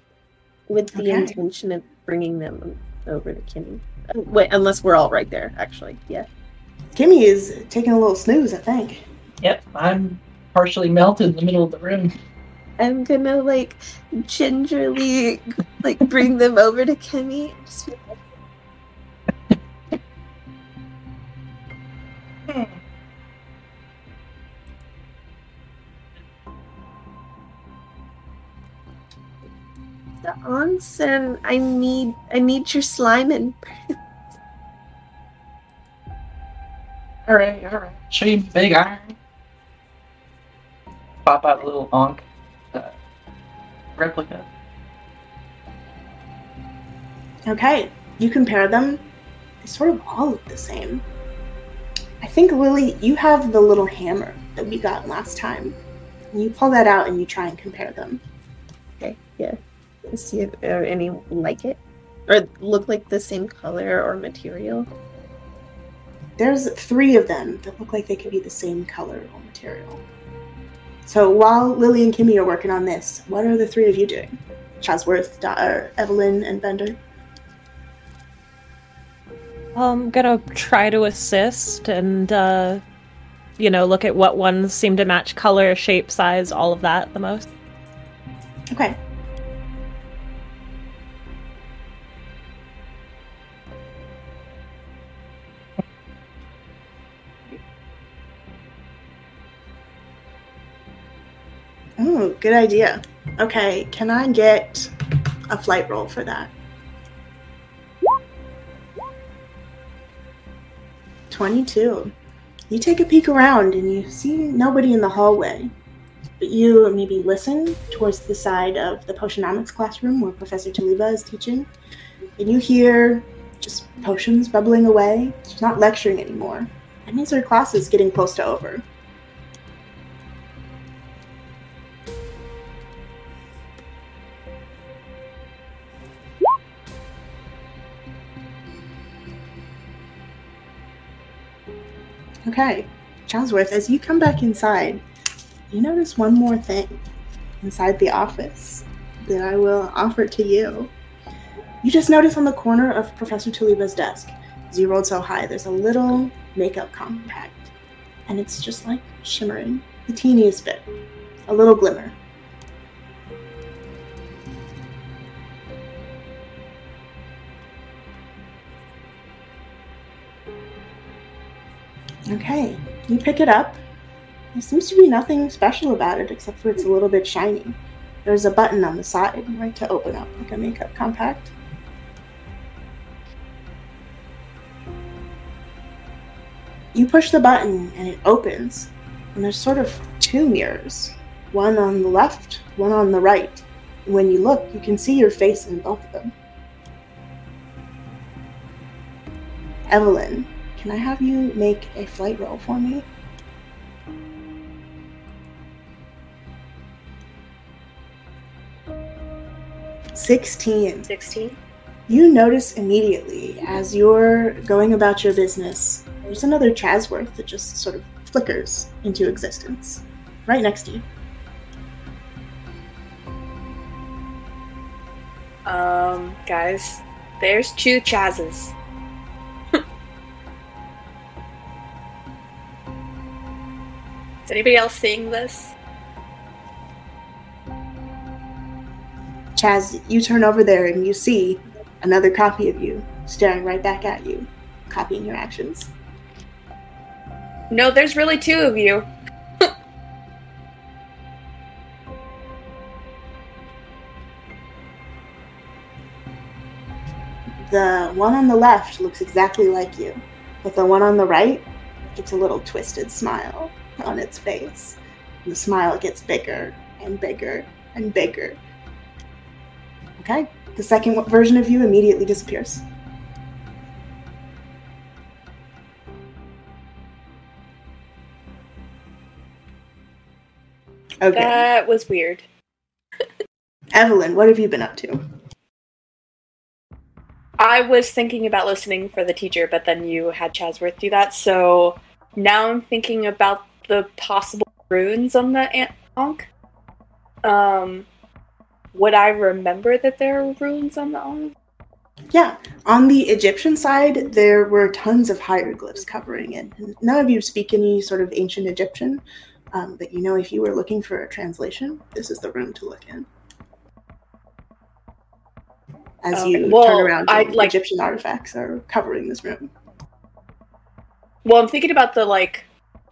S7: with the
S1: Okay.
S7: intention of bringing them over to Kimmy. Uh, Wait, unless we're all right there, actually. Yeah.
S1: Kimmy is taking a little snooze, I think.
S2: Yep, I'm partially melted in the middle of the room.
S7: I'm gonna like gingerly like bring them over to Kimmy. Just the onsen. I need I need your slime and
S2: All right, all right. Show you big iron. Pop out a little ankh uh, replica.
S1: Okay, you compare them. They sort of all look the same. I think, Lily, you have the little hammer that we got last time. You pull that out and you try and compare them.
S7: Okay, yeah. Let's see if are any like it. Or look like the same color or material.
S1: There's three of them that look like they could be the same color or material. So while Lily and Kimmy are working on this, what are the three of you doing? Chasworth, Da- Evelyn, and Bender?
S3: I'm gonna try to assist and, uh, you know, look at what ones seem to match color, shape, size, all of that the most.
S1: Okay. Oh, good idea. Okay, can I get a flight roll for that? 22. You take a peek around and you see nobody in the hallway. But you maybe listen towards the side of the potionomics classroom where Professor Taliba is teaching, and you hear just potions bubbling away. She's not lecturing anymore. That means her class is getting close to over. Okay, Chasworth, as you come back inside, you notice one more thing inside the office that I will offer to you. You just notice on the corner of Professor Taliba's desk, as you rolled so high, there's a little makeup compact. And it's just like shimmering, the teeniest bit, a little glimmer. Okay, you pick it up. There seems to be nothing special about it except for it's a little bit shiny. There's a button on the side, right, to open up, like a makeup compact. You push the button and it opens, and there's sort of two mirrors one on the left, one on the right. When you look, you can see your face in both of them. Evelyn, can I have you make a flight roll for me? Sixteen.
S6: 16.
S1: You notice immediately as you're going about your business, there's another Chasworth that just sort of flickers into existence right next to you.
S6: Um, guys, there's two Chazes. Is anybody else seeing this?
S1: Chaz, you turn over there and you see another copy of you staring right back at you, copying your actions.
S6: No, there's really two of you.
S1: The one on the left looks exactly like you, but the one on the right gets a little twisted smile on its face. And the smile gets bigger and bigger and bigger. Okay, the second version of you immediately disappears. Okay,
S6: That was weird.
S1: Evelyn, what have you been up to?
S6: I was thinking about listening for the teacher, but then you had Chasworth do that. So now I'm thinking about the possible runes on the Ant- Ankh. Um, would I remember that there are runes on the Ankh?
S1: Yeah, on the Egyptian side, there were tons of hieroglyphs covering it. None of you speak any sort of ancient Egyptian, um, but you know, if you were looking for a translation, this is the room to look in. As
S6: Okay,
S1: you
S6: well,
S1: turn around,
S6: I'd
S1: the
S6: like-
S1: Egyptian artifacts are covering this room.
S6: Well, I'm thinking about the like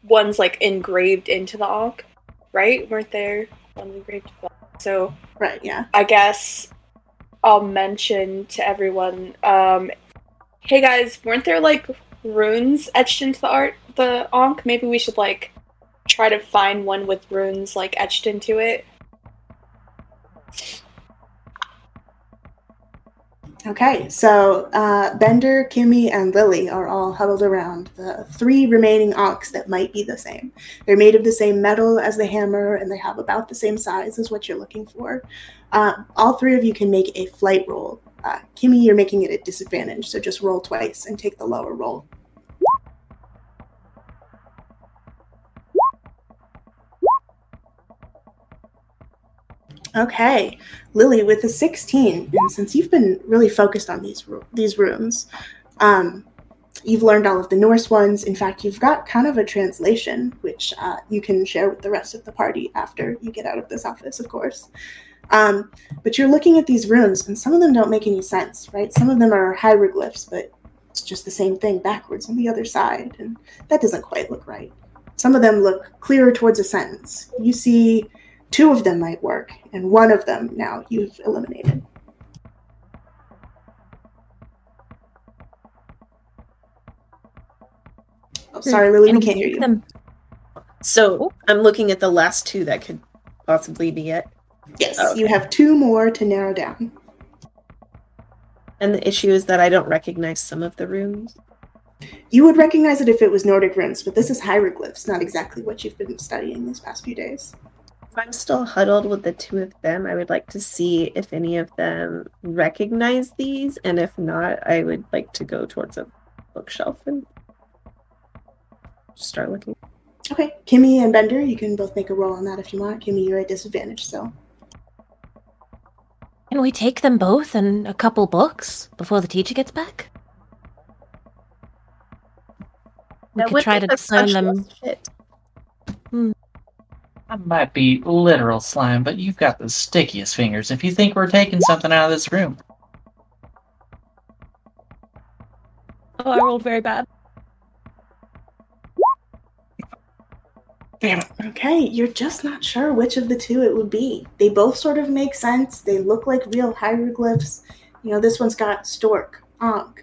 S6: ones like engraved into the Ankh, right? Weren't there ones engraved into the Ankh? So
S1: Right, yeah.
S6: I guess I'll mention to everyone. Um, hey guys, weren't there like runes etched into the art, the Ankh? Maybe we should like try to find one with runes like etched into it.
S1: Okay, so uh, Bender, Kimmy, and Lily are all huddled around the three remaining Ankhs that might be the same. They're made of the same metal as the hammer, and they have about the same size as what you're looking for. Uh, all three of you can make a flight roll. Uh, Kimmy, you're making it at disadvantage, so just roll twice and take the lower roll. Okay, Lily, with a 16, and since you've been really focused on these these rooms, um, you've learned all of the Norse ones. In fact, you've got kind of a translation, which uh, you can share with the rest of the party after you get out of this office, of course. Um, but you're looking at these runes, and some of them don't make any sense, right? Some of them are hieroglyphs, but it's just the same thing backwards on the other side, and that doesn't quite look right. Some of them look clearer towards a sentence. You see two of them might work, and one of them now you've eliminated. Oh, sorry, Lily, we can't hear you.
S3: them-
S7: So I'm looking at the last two that could possibly be it.
S1: Yes, oh,
S7: Okay.
S1: you have two more to narrow down.
S7: And the issue is that I don't recognize some of the runes.
S1: You would recognize it if it was Nordic runes, but this is hieroglyphs, not exactly what you've been studying these past few days.
S7: If I'm still huddled with the two of them, I would like to see if any of them recognize these, and if not, I would like to go towards a bookshelf and start looking.
S1: Okay, Kimmy and Bender, you can both make a roll on that if you want. Kimmy, you're at disadvantage so.
S4: Can we take them both and a couple books before the teacher gets back? We
S7: That
S4: could try to discern them.
S7: less shit. Hmm.
S2: I might be literal slime, but you've got the stickiest fingers if you think we're taking something out of this room.
S3: Oh, I rolled very bad.
S2: Damn it.
S1: Okay, you're just not sure which of the two it would be. They both sort of make sense. They look like real hieroglyphs. You know, this one's got stork, ankh,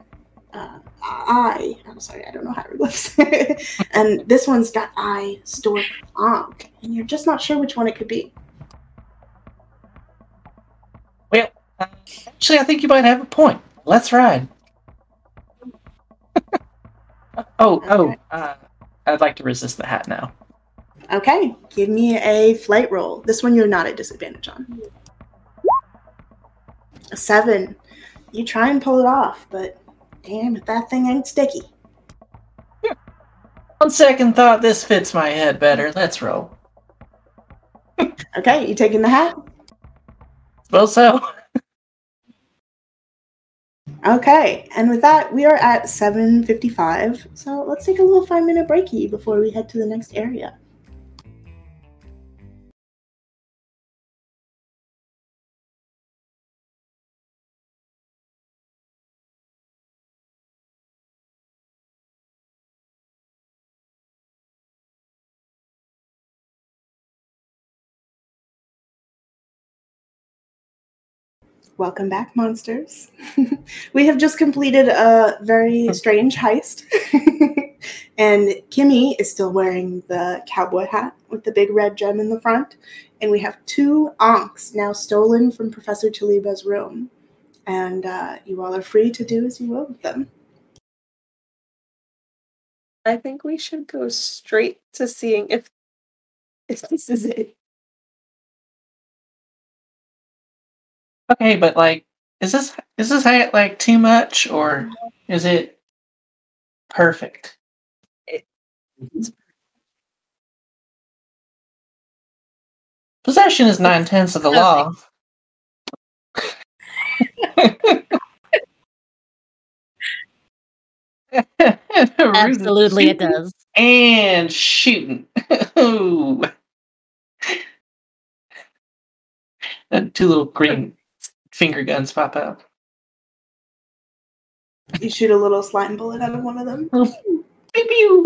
S1: uh, eye. I'm sorry, I don't know hieroglyphs. and this one's got I stork, ankh. And you're just not sure which one it could be.
S2: Well, actually, I think you might have a point. Let's ride. oh, oh, uh, I'd like to resist the hat now.
S1: Okay, give me a flight roll. This one you're not at disadvantage on. A seven. You try and pull it off, but damn if that thing ain't sticky.
S2: On second thought, this fits my head better. Let's roll.
S1: Okay, you taking the hat?
S2: Well, so.
S1: Okay, and with that, we are at 7.55. So let's take a little five minute breaky before we head to the next area. Welcome back, monsters. we have just completed a very strange heist. and Kimmy is still wearing the cowboy hat with the big red gem in the front. And we have two ankhs now stolen from Professor Taliba's room. And uh, you all are free to do as you will with them.
S7: I think we should go straight to seeing if if this is it.
S2: Okay, but like, is this is this like too much or is it perfect? Possession is nine tenths of the law.
S4: Absolutely, it does.
S2: And shooting. Two little green finger guns pop out.
S1: You shoot a little slime bullet out of one of them.
S2: Pew pew.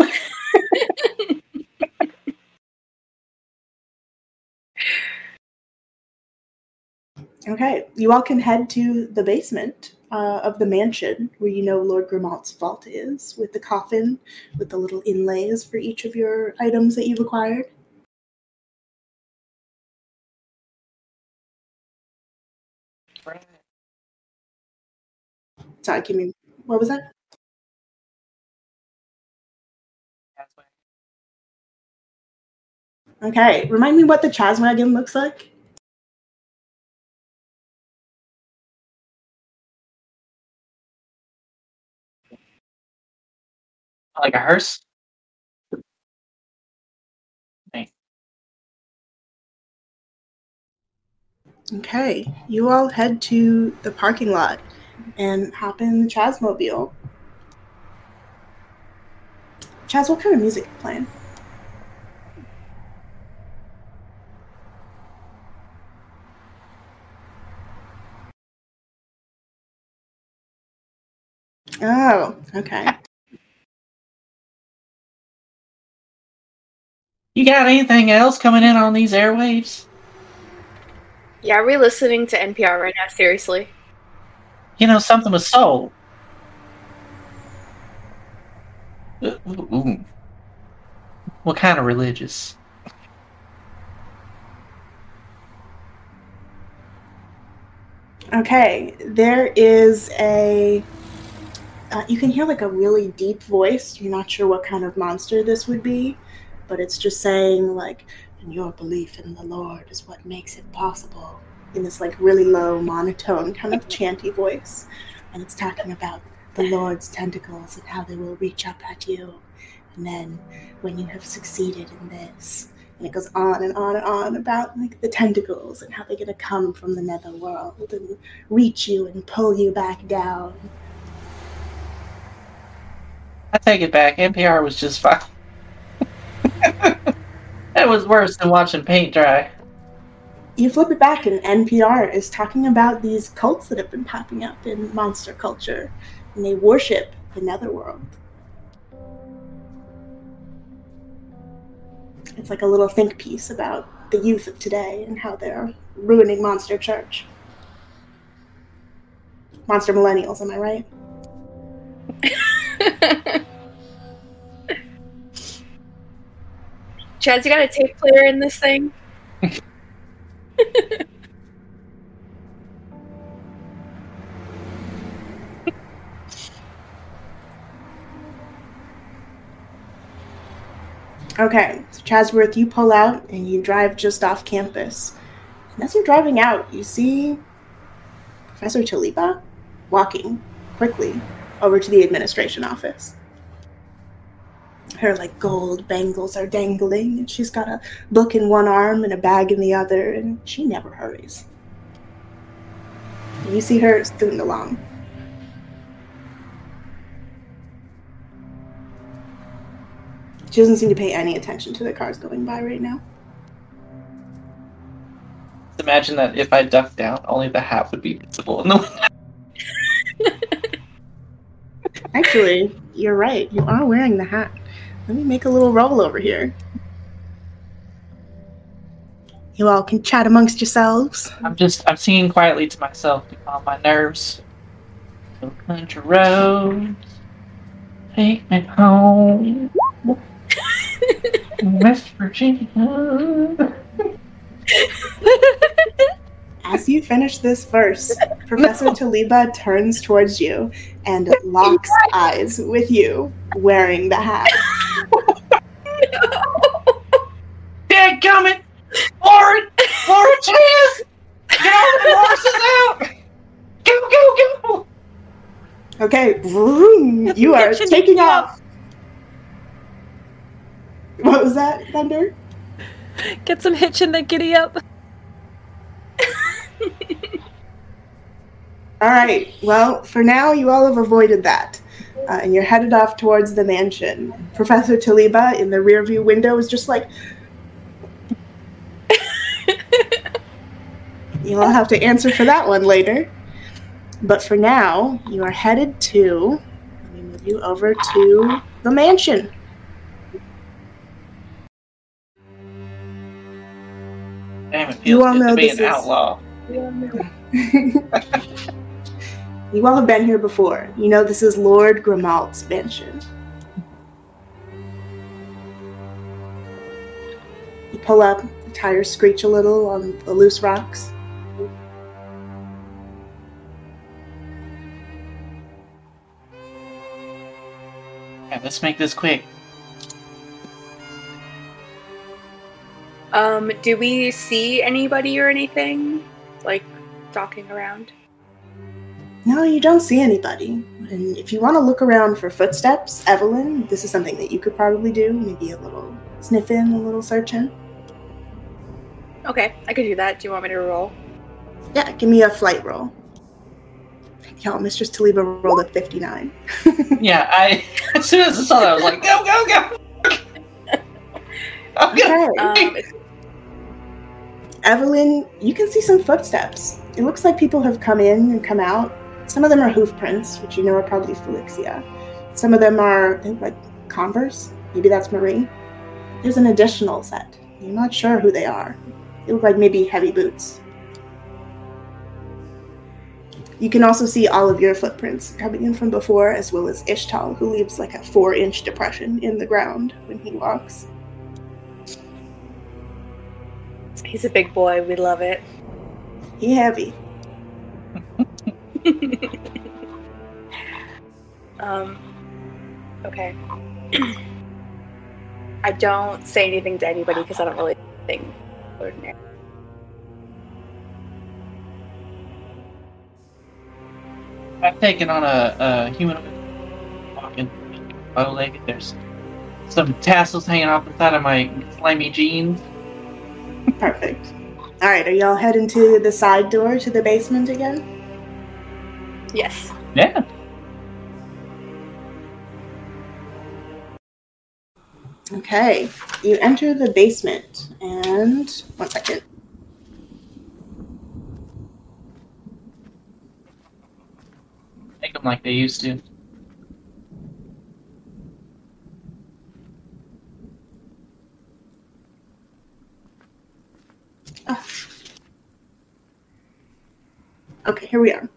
S1: Okay, you all can head to the basement uh, of the mansion where you know Lord Grimalt's vault is, with the coffin, with the little inlays for each of your items that you've acquired. Sorry, give me. What was that? Okay, remind me what the Chaz wagon looks like.
S2: Like a hearse?
S1: Okay, you all head to the parking lot and hop in the Chazmobile. Chaz, what kind of music you playing? Oh, okay.
S2: You got anything else coming in on these airwaves?
S6: Yeah, are we listening to NPR right now? Seriously?
S2: You know, something ooh, ooh. What kind of religious?
S1: Okay, there is a. Uh, you can hear like a really deep voice. You're not sure what kind of monster this would be, but it's just saying, like, and your belief in the Lord is what makes it possible. In this like really low monotone kind of chanty voice. And it's talking about the Lord's tentacles and how they will reach up at you. And then when you have succeeded in this, and it goes on and on and on about like the tentacles and how they're gonna come from the nether world and reach you and pull you back down.
S2: I take it back. NPR was just fine. that was worse than watching paint dry.
S1: You flip it back, and NPR is talking about these cults that have been popping up in monster culture, and they worship the netherworld. It's like a little think piece about the youth of today and how they're ruining Monster Church. Monster Millennials, am I right?
S6: Chaz, you got a tape player in this thing?
S1: Okay, so Chasworth, you pull out and you drive just off campus. And as you're driving out, you see Professor Taliba walking quickly over to the administration office. Her like gold bangles are dangling, and she's got a book in one arm and a bag in the other, and she never hurries. You see her scooting along. She doesn't seem to pay any attention to the cars going by right now.
S2: Imagine that if I ducked down, only the hat would be visible in the window.
S1: Actually, you're right. You are wearing the hat. Let me make a little roll over here. You all can chat amongst yourselves.
S2: I'm just I'm singing quietly to myself to calm my nerves. No country roads, take me home. West Virginia.
S1: As you finish this verse, Professor Taliba turns towards you and locks eyes with you, wearing the hat.
S2: Dad coming! Lauren! Lauren Chance! Get all the horses out! Go, go, go!
S1: Okay, vroom, you are taking off. What was that, Thunder?
S3: Get some hitch in the giddy up.
S1: All right. Well, for now, you all have avoided that, uh, and you're headed off towards the mansion. Professor Taliba in the rearview window is just like. You'll have to answer for that one later. But for now, you are headed to. Let me move you over to the mansion.
S2: Damn, it feels
S1: You all know
S2: to be
S1: this
S2: an
S1: is-
S2: outlaw.
S1: You all have been here before. You know this is Lord Grimalt's mansion. You pull up, the tires screech a little on the loose rocks.
S2: Yeah, let's make this quick.
S6: Um, do we see anybody or anything? Like stalking around?
S1: No, you don't see anybody. And if you want to look around for footsteps, Evelyn, this is something that you could probably do. Maybe a little sniff in, a little search in.
S6: Okay, I could do that. Do you want me to roll?
S1: Yeah, give me a flight roll. Y'all, Mistress Taliba rolled a 59.
S2: Yeah, I as soon as I saw that, I was like, go, go, go! I'm gonna
S1: Okay.
S6: Um, it's-
S1: Evelyn, you can see some footsteps. It looks like people have come in and come out. Some of them are hoof prints, which you know are probably Felixia. Some of them are like Converse. Maybe that's Marie. There's an additional set. You're not sure who they are. They look like maybe heavy boots. You can also see all of your footprints coming in from before, as well as Ishtal, who leaves like a four inch depression in the ground when he walks.
S6: He's a big boy. We love it.
S1: He heavy.
S6: Um, okay. I don't say anything to anybody because I don't really think ordinary.
S2: I've taken on a, a human walking bow legged. There's some tassels hanging off the side of my slimy jeans.
S1: Perfect. All right, are y'all heading to the side door to the basement again?
S6: Yes.
S2: Yeah.
S1: Okay, you enter the basement, and one second.
S2: Make them like they used to.
S1: Okay, here we are.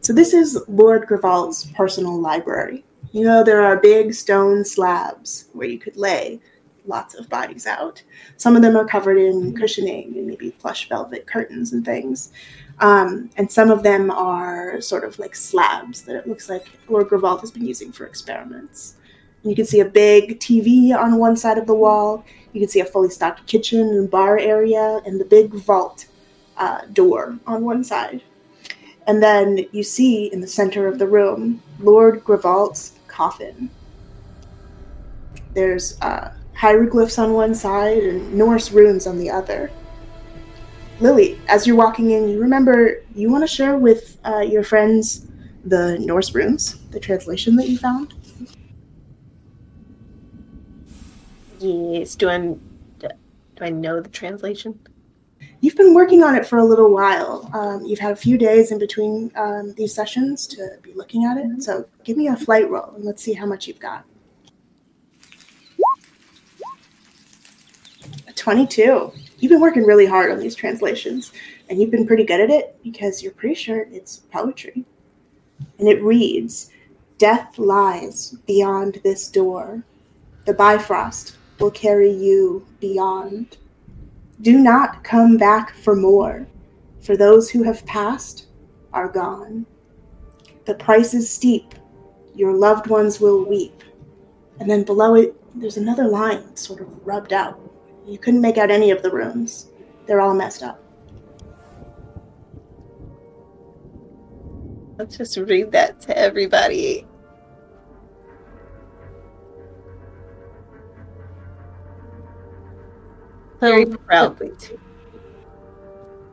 S1: So this is Lord Grival's personal library. You know there are big stone slabs where you could lay lots of bodies out. Some of them are covered in cushioning and maybe plush velvet curtains and things. Um, and some of them are sort of like slabs that it looks like Lord Grival has been using for experiments. You can see a big TV on one side of the wall. You can see a fully stocked kitchen and bar area, and the big vault uh, door on one side. And then you see in the center of the room Lord Grivalt's coffin. There's uh, hieroglyphs on one side and Norse runes on the other. Lily, as you're walking in, you remember you want to share with uh, your friends the Norse runes, the translation that you found?
S7: Yes. Do I do I know the translation?
S1: You've been working on it for a little while. Um, you've had a few days in between um, these sessions to be looking at it. So give me a flight roll and let's see how much you've got. A 22. you've been working really hard on these translations, and you've been pretty good at it because you're pretty sure it's poetry. And it reads Death lies beyond this door. The Bifrost will carry you beyond. Do not come back for more, for those who have passed are gone. The price is steep, your loved ones will weep. And then below it, there's another line sort of rubbed out. You couldn't make out any of the rooms, they're all messed up.
S7: Let's just read that to everybody. Very proudly too.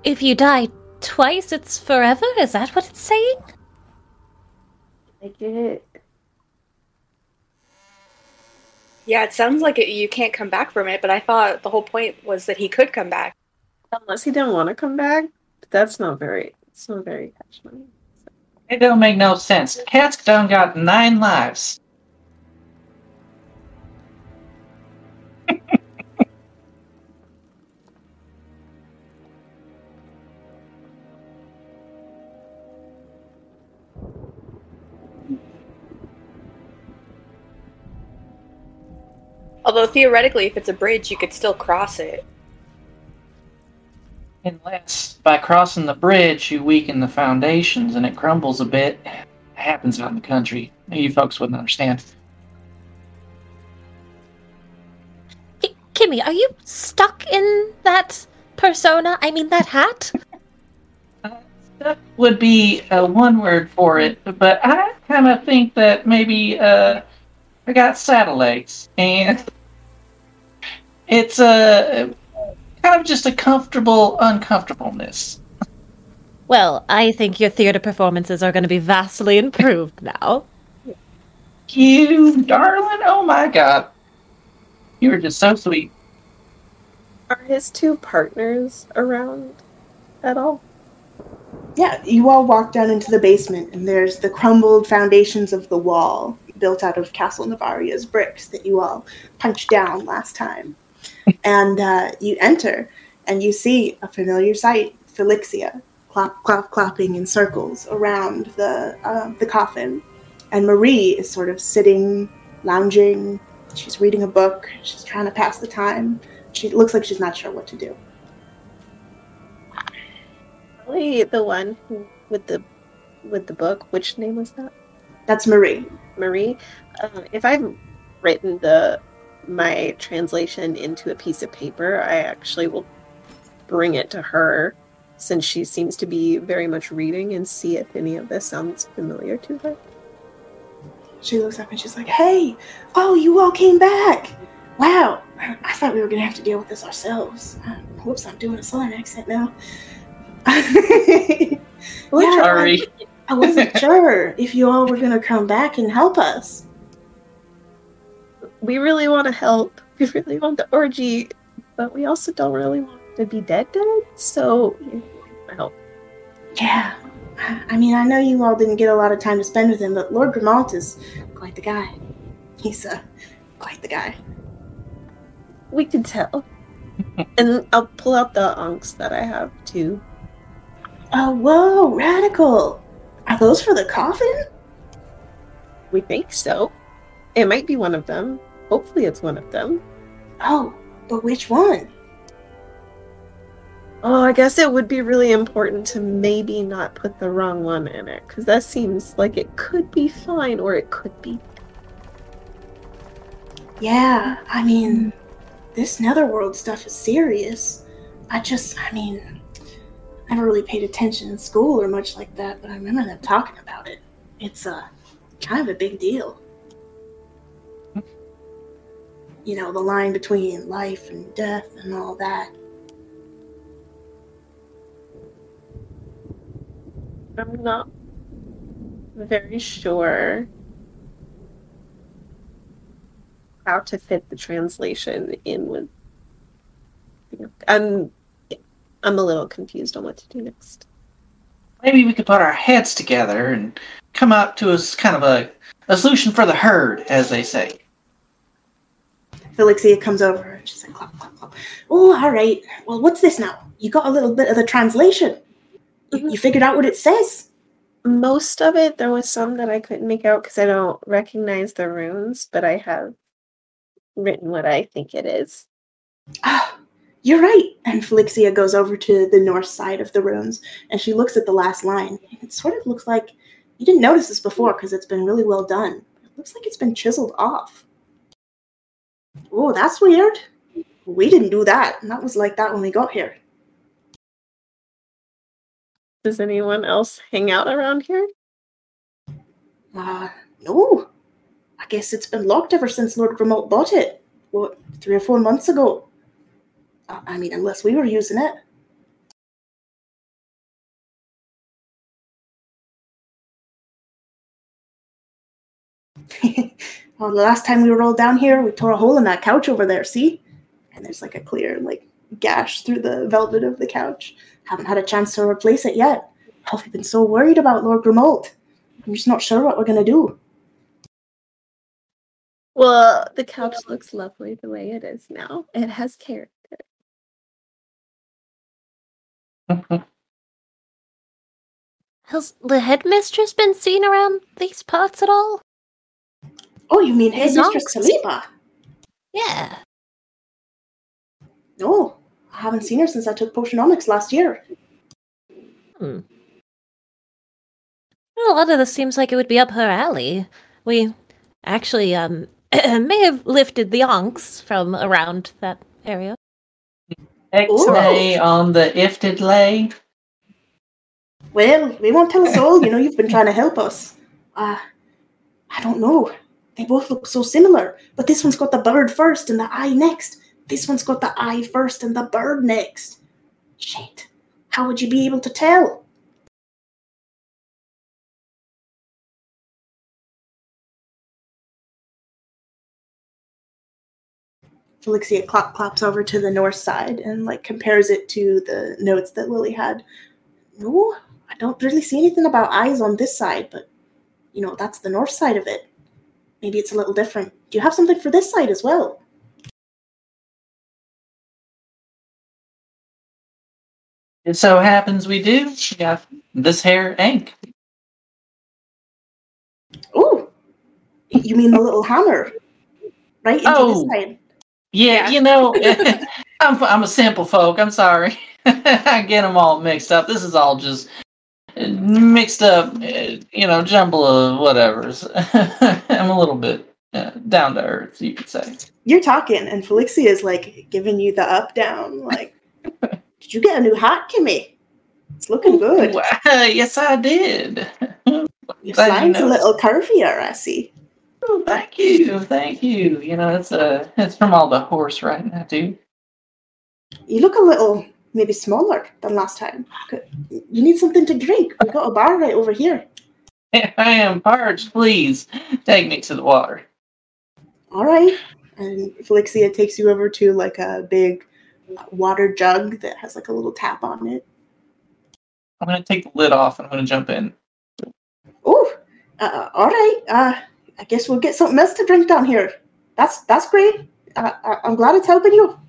S4: if you die twice, it's forever? Is that what it's saying?
S7: I get it.
S6: Yeah, it sounds like it, you can't come back from it, but I thought the whole point was that he could come back.
S7: Unless he didn't want to come back, but that's not very. It's not very catchment.
S2: It don't make no sense. Cat's done got nine lives.
S6: Although theoretically, if it's a bridge, you could still cross it.
S2: Unless by crossing the bridge you weaken the foundations and it crumbles a bit. It happens out in the country. You folks wouldn't understand.
S4: Ki- Kimmy, are you stuck in that persona? I mean, that hat?
S2: That would be uh, one word for it, but I kind of think that maybe uh, I got saddle legs, and it's a kind of just a comfortable uncomfortableness.
S4: Well, I think your theater performances are going to be vastly improved now.
S2: You darling, oh my god, you were just so sweet.
S7: Are his two partners around at all?
S1: Yeah, you all walk down into the basement, and there's the crumbled foundations of the wall built out of Castle Navaria's bricks that you all punched down last time. And uh, you enter, and you see a familiar sight Felixia clap, clap, clapping in circles around the, uh, the coffin. And Marie is sort of sitting, lounging. She's reading a book. She's trying to pass the time. She looks like she's not sure what to do.
S7: Probably the one who, with the with the book. Which name was that?
S1: That's Marie.
S7: Marie. Um, if I've written the my translation into a piece of paper, I actually will bring it to her since she seems to be very much reading and see if any of this sounds familiar to her.
S1: She looks up and she's like, "Hey, oh, you all came back! Wow, I thought we were gonna have to deal with this ourselves. Uh, whoops, I'm doing a southern accent now. yeah,
S2: Sorry.
S1: I, I wasn't sure if you all were gonna come back and help us.
S7: We really want to help. We really want the orgy, but we also don't really want to be dead dead. So help.
S1: Yeah, I I mean, I know you all didn't get a lot of time to spend with him, but Lord Grimalt is quite the guy. He's uh, quite the guy.
S7: We can tell. and I'll pull out the ankhs that I have too.
S1: Oh, whoa, radical! Are those for the coffin?
S7: We think so. It might be one of them. Hopefully, it's one of them.
S1: Oh, but which one?
S7: Oh, I guess it would be really important to maybe not put the wrong one in it because that seems like it could be fine or it could be.
S1: Yeah, I mean, this netherworld stuff is serious. I just, I mean, I never really paid attention in school or much like that, but I remember them talking about it. It's uh, kind of a big deal. You know, the line between life and death and all that.
S7: I'm not very sure how to fit the translation in with. I'm I'm a little confused on what to do next.
S2: Maybe we could put our heads together and come up to a kind of a, a solution for the herd, as they say.
S1: Felixia comes over and she's like, clap, clap, clap. Oh, all right. Well, what's this now? You got a little bit of the translation. You, you figured out what it says.
S7: Most of it, there was some that I couldn't make out because I don't recognize the runes, but I have written what I think it is.
S1: Ah, you're right. And Felixia goes over to the north side of the runes and she looks at the last line. It sort of looks like you didn't notice this before because it's been really well done. It looks like it's been chiseled off. Oh, that's weird. We didn't do that. And that was like that when we got here.
S7: Does anyone else hang out around here?
S1: Uh, no. I guess it's been locked ever since Lord Grimald bought it. What, three or four months ago? Uh, I mean, unless we were using it. Well, the last time we rolled down here, we tore a hole in that couch over there, see? And there's like a clear, like, gash through the velvet of the couch. Haven't had a chance to replace it yet. Oh, we've been so worried about Lord Grimald. I'm just not sure what we're gonna do.
S7: Well, the couch looks lovely the way it is now. It has character.
S4: Has the headmistress been seen around these parts at all?
S1: Oh, you mean
S4: His
S1: Headmistress
S4: uncle.
S1: Saliba?
S4: Yeah.
S1: No, I haven't seen her since I took Potionomics last year.
S4: Hmm. Well, a lot of this seems like it would be up her alley. We actually um may have lifted the ankhs from around that area.
S2: X-ray on the ifted lay.
S1: Well, we won't tell us all. You know, you've been trying to help us. Uh, I don't know. They both look so similar, but this one's got the bird first and the eye next. This one's got the eye first and the bird next. Shit. How would you be able to tell? Felixia clap claps over to the north side and like compares it to the notes that Lily had. No, I don't really see anything about eyes on this side, but you know, that's the north side of it. Maybe it's a little different. Do you have something for this side as well?
S2: It so happens we do. We got this hair ink.
S1: Oh, you mean the little hammer? Right into
S2: Oh. Yeah,
S6: Yeah.
S2: you know, I'm I'm a simple folk. I'm sorry. I get them all mixed up. This is all just mixed up, uh, you know, jumble of whatever's. I'm a little bit uh, down to earth, you could say.
S1: You're talking, and Felixia is like giving you the up down. Like, did you get a new hat, Kimmy? It's looking good.
S2: Yes, I did.
S1: Your slime's a little curvier, I see.
S2: Oh, thank you, thank you. You know, it's uh, it's from all the horse riding I do.
S1: You look a little maybe smaller than last time. You need something to drink. We got a bar right over here.
S2: I am parched. Please take me to the water.
S1: All right. And Felixia takes you over to like a big water jug that has like a little tap on it.
S2: I'm gonna take the lid off and I'm gonna jump in.
S1: Oh, uh, all right. Uh, I guess we'll get something else to drink down here. That's that's great. Uh, I'm glad it's helping you.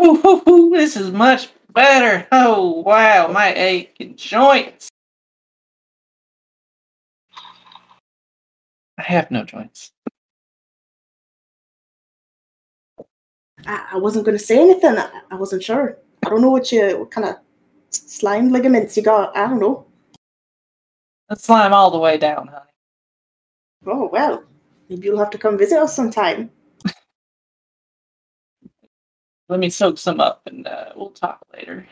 S2: Ooh, this is much better. Oh wow, my aching joints. I have no joints.
S1: I, I wasn't going to say anything. I, I wasn't sure. I don't know what you what kind of slime ligaments you got. I don't know.
S2: Let's slime all the way down, honey.
S1: Oh well, maybe you'll have to come visit us sometime.
S2: Let me soak some up and uh, we'll talk later.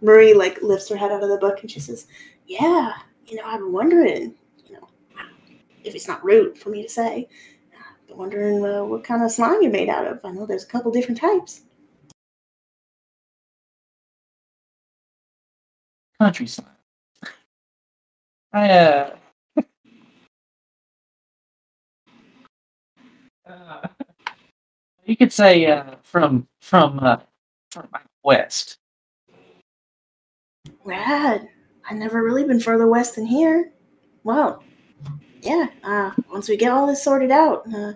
S1: Marie like lifts her head out of the book and she says, "Yeah, you know, I'm wondering, you know, if it's not rude for me to say, I've wondering uh, what kind of slime you're made out of. I know there's a couple different types.
S2: Country slime. I uh. uh you could say uh, from from uh, from west.
S1: Rad. I've never really been further west than here. Well, yeah. Uh, once we get all this sorted out, uh,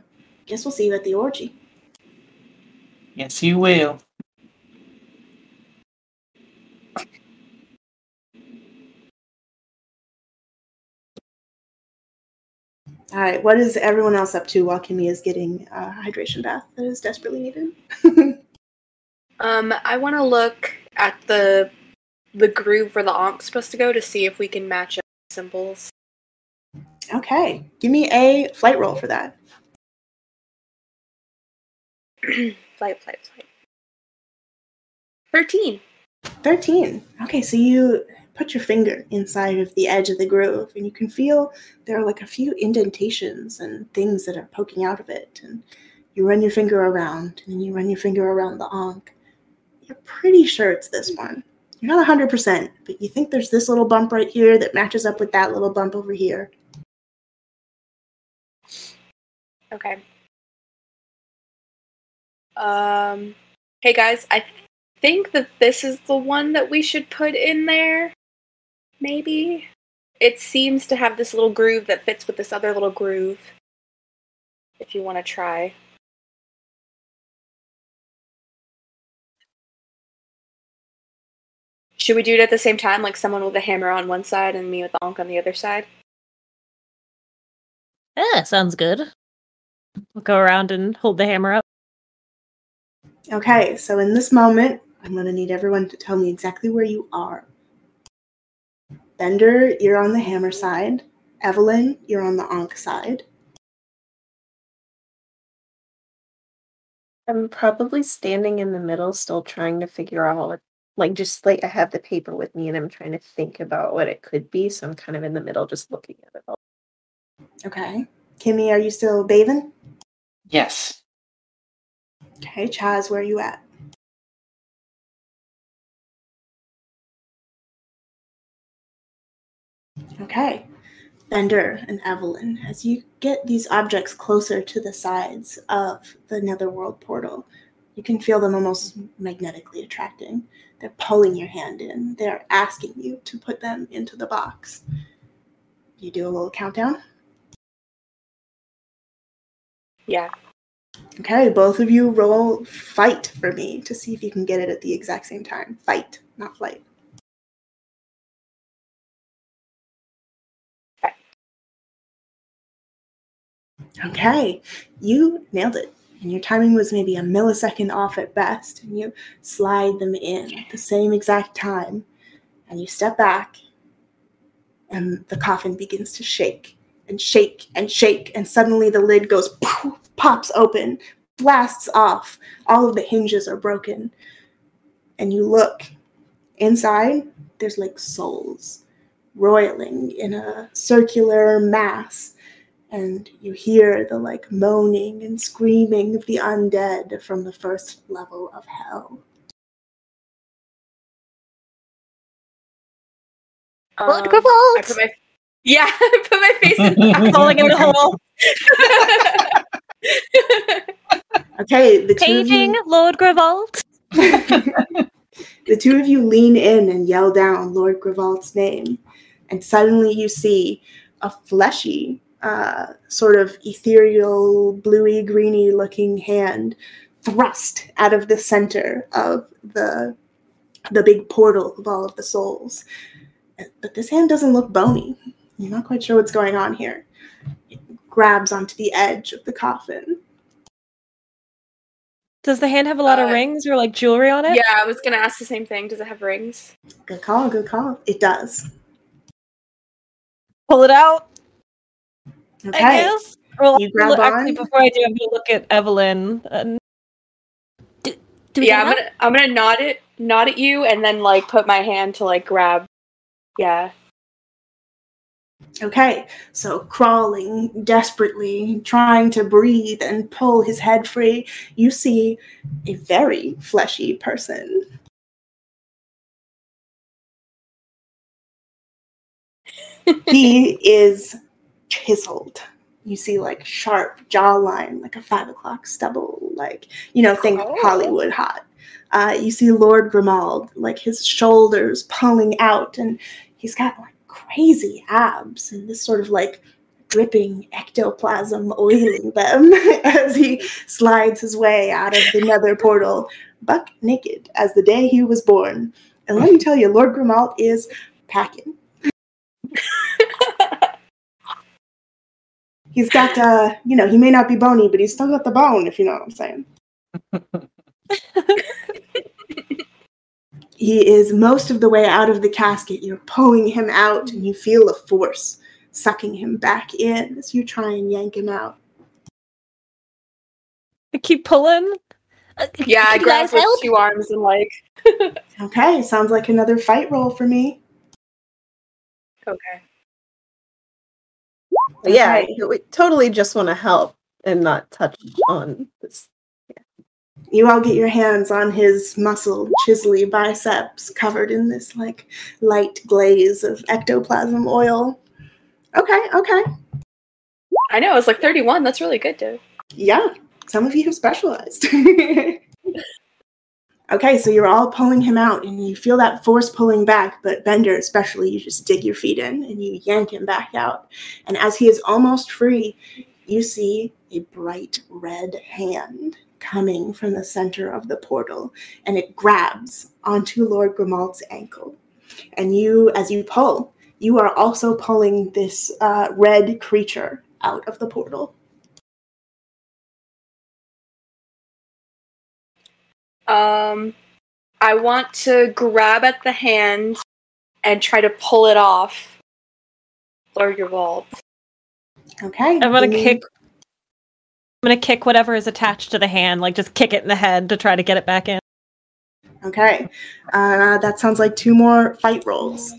S1: guess we'll see you at the orgy.
S2: Yes, you will.
S1: All right, what is everyone else up to while Kimmy is getting a hydration bath that is desperately needed?
S6: Um, I want to look at the the groove where the ankh's supposed to go to see if we can match up symbols.
S1: okay, give me a flight roll for that.
S6: flight, flight, flight. Thirteen.
S1: 13. Okay, so you put your finger inside of the edge of the groove and you can feel there are like a few indentations and things that are poking out of it. And you run your finger around and then you run your finger around the ankh. You're pretty sure it's this one. You're not 100%, but you think there's this little bump right here that matches up with that little bump over here.
S6: Okay. Um. Hey guys, I think that this is the one that we should put in there. Maybe. It seems to have this little groove that fits with this other little groove. If you want to try. Should we do it at the same time, like someone with a hammer on one side and me with the ankh on the other side?
S4: Yeah, sounds good.
S3: We'll go around and hold the hammer up.
S1: Okay, so in this moment, I'm going to need everyone to tell me exactly where you are. Bender, you're on the hammer side. Evelyn, you're on the ankh side.
S7: I'm probably standing in the middle, still trying to figure out what, like, just like I have the paper with me and I'm trying to think about what it could be. So I'm kind of in the middle, just looking at it all.
S1: Okay. Kimmy, are you still bathing?
S2: Yes.
S1: Okay, Chaz, where are you at? Okay. Bender and Evelyn, as you get these objects closer to the sides of the netherworld portal, you can feel them almost magnetically attracting. They're pulling your hand in. They're asking you to put them into the box. You do a little countdown.
S6: Yeah.
S1: Okay, both of you roll fight for me to see if you can get it at the exact same time. Fight, not flight. Okay, you nailed it. And your timing was maybe a millisecond off at best. And you slide them in at the same exact time. And you step back, and the coffin begins to shake and shake and shake. And suddenly the lid goes, poof, pops open, blasts off. All of the hinges are broken. And you look inside, there's like souls roiling in a circular mass and you hear the like moaning and screaming of the undead from the first level of hell.
S4: Blood
S6: Um,
S4: revolt!
S6: I put my yeah, I put my face in
S3: Falling in the hole.
S1: Okay, the two of
S3: Paging
S1: you,
S3: Lord Gravolt.
S1: the two of you lean in and yell down Lord Gravalt's name, and suddenly you see a fleshy, uh, sort of ethereal, bluey, greeny looking hand thrust out of the center of the the big portal of all of the souls. But this hand doesn't look bony. I'm not quite sure what's going on here. It grabs onto the edge of the coffin.
S3: Does the hand have a lot of
S6: Uh,
S3: rings or like jewelry on it?
S6: yeah, I was gonna ask the same thing. Does it have rings?
S1: Good call, good call. It does.
S3: Pull it out. I
S1: Okay.
S3: guess. Well,
S1: You grab
S3: look- actually,
S1: on.
S3: before I do, I'm gonna look at Evelyn. Uh, and
S4: Do we
S6: yeah, I'm
S4: it
S6: gonna I'm gonna nod it nod at you and then like put my hand to like grab. Yeah.
S1: Okay, so crawling desperately, trying to breathe and pull his head free, you see a very fleshy person. he is chiseled. You see, like, sharp jawline, like a five o'clock stubble, like, you know, think
S6: Oh.
S1: Hollywood hot. Uh, you see Lord Grimald, like his shoulders pulling out, and he's got like crazy abs and this sort of like dripping ectoplasm oiling them as he slides his way out of the nether portal, buck naked as the day he was born. And let me tell you, Lord Grimald is packing. He's got, uh, you know, he may not be bony, but he's still got the bone, if you know what I'm saying. he is most of the way out of the casket. You're pulling him out, and you feel a force sucking him back in as you try and yank him out.
S3: I keep pulling.
S4: Uh,
S6: Yeah, I grab
S4: guys
S6: with
S4: help?
S6: two arms and like.
S1: Okay, sounds like another fight roll for me.
S6: Okay.
S7: Yeah,
S1: Okay.
S7: we totally just want to help and not touch on this.
S1: You all get your hands on his muscle, chiselly biceps covered in this like light glaze of ectoplasm oil. Okay, okay.
S6: I know, it's like 31. That's really good, dude.
S1: Yeah, some of you have specialized. okay, so you're all pulling him out and you feel that force pulling back, but Bender, especially, you just dig your feet in and you yank him back out. And as he is almost free, you see a bright red hand coming from the center of the portal and it grabs onto Lord Grimald's ankle. And you, as you pull, you are also pulling this uh, red creature out of the portal.
S6: Um, I want to grab at the hand and try to pull it off. Lord Gavalt.
S1: Okay.
S3: I'm gonna
S1: give me-
S3: kick. I'm gonna kick whatever is attached to the hand, like just kick it in the head to try to get it back in.
S1: Okay. Uh, that sounds like two more fight rolls.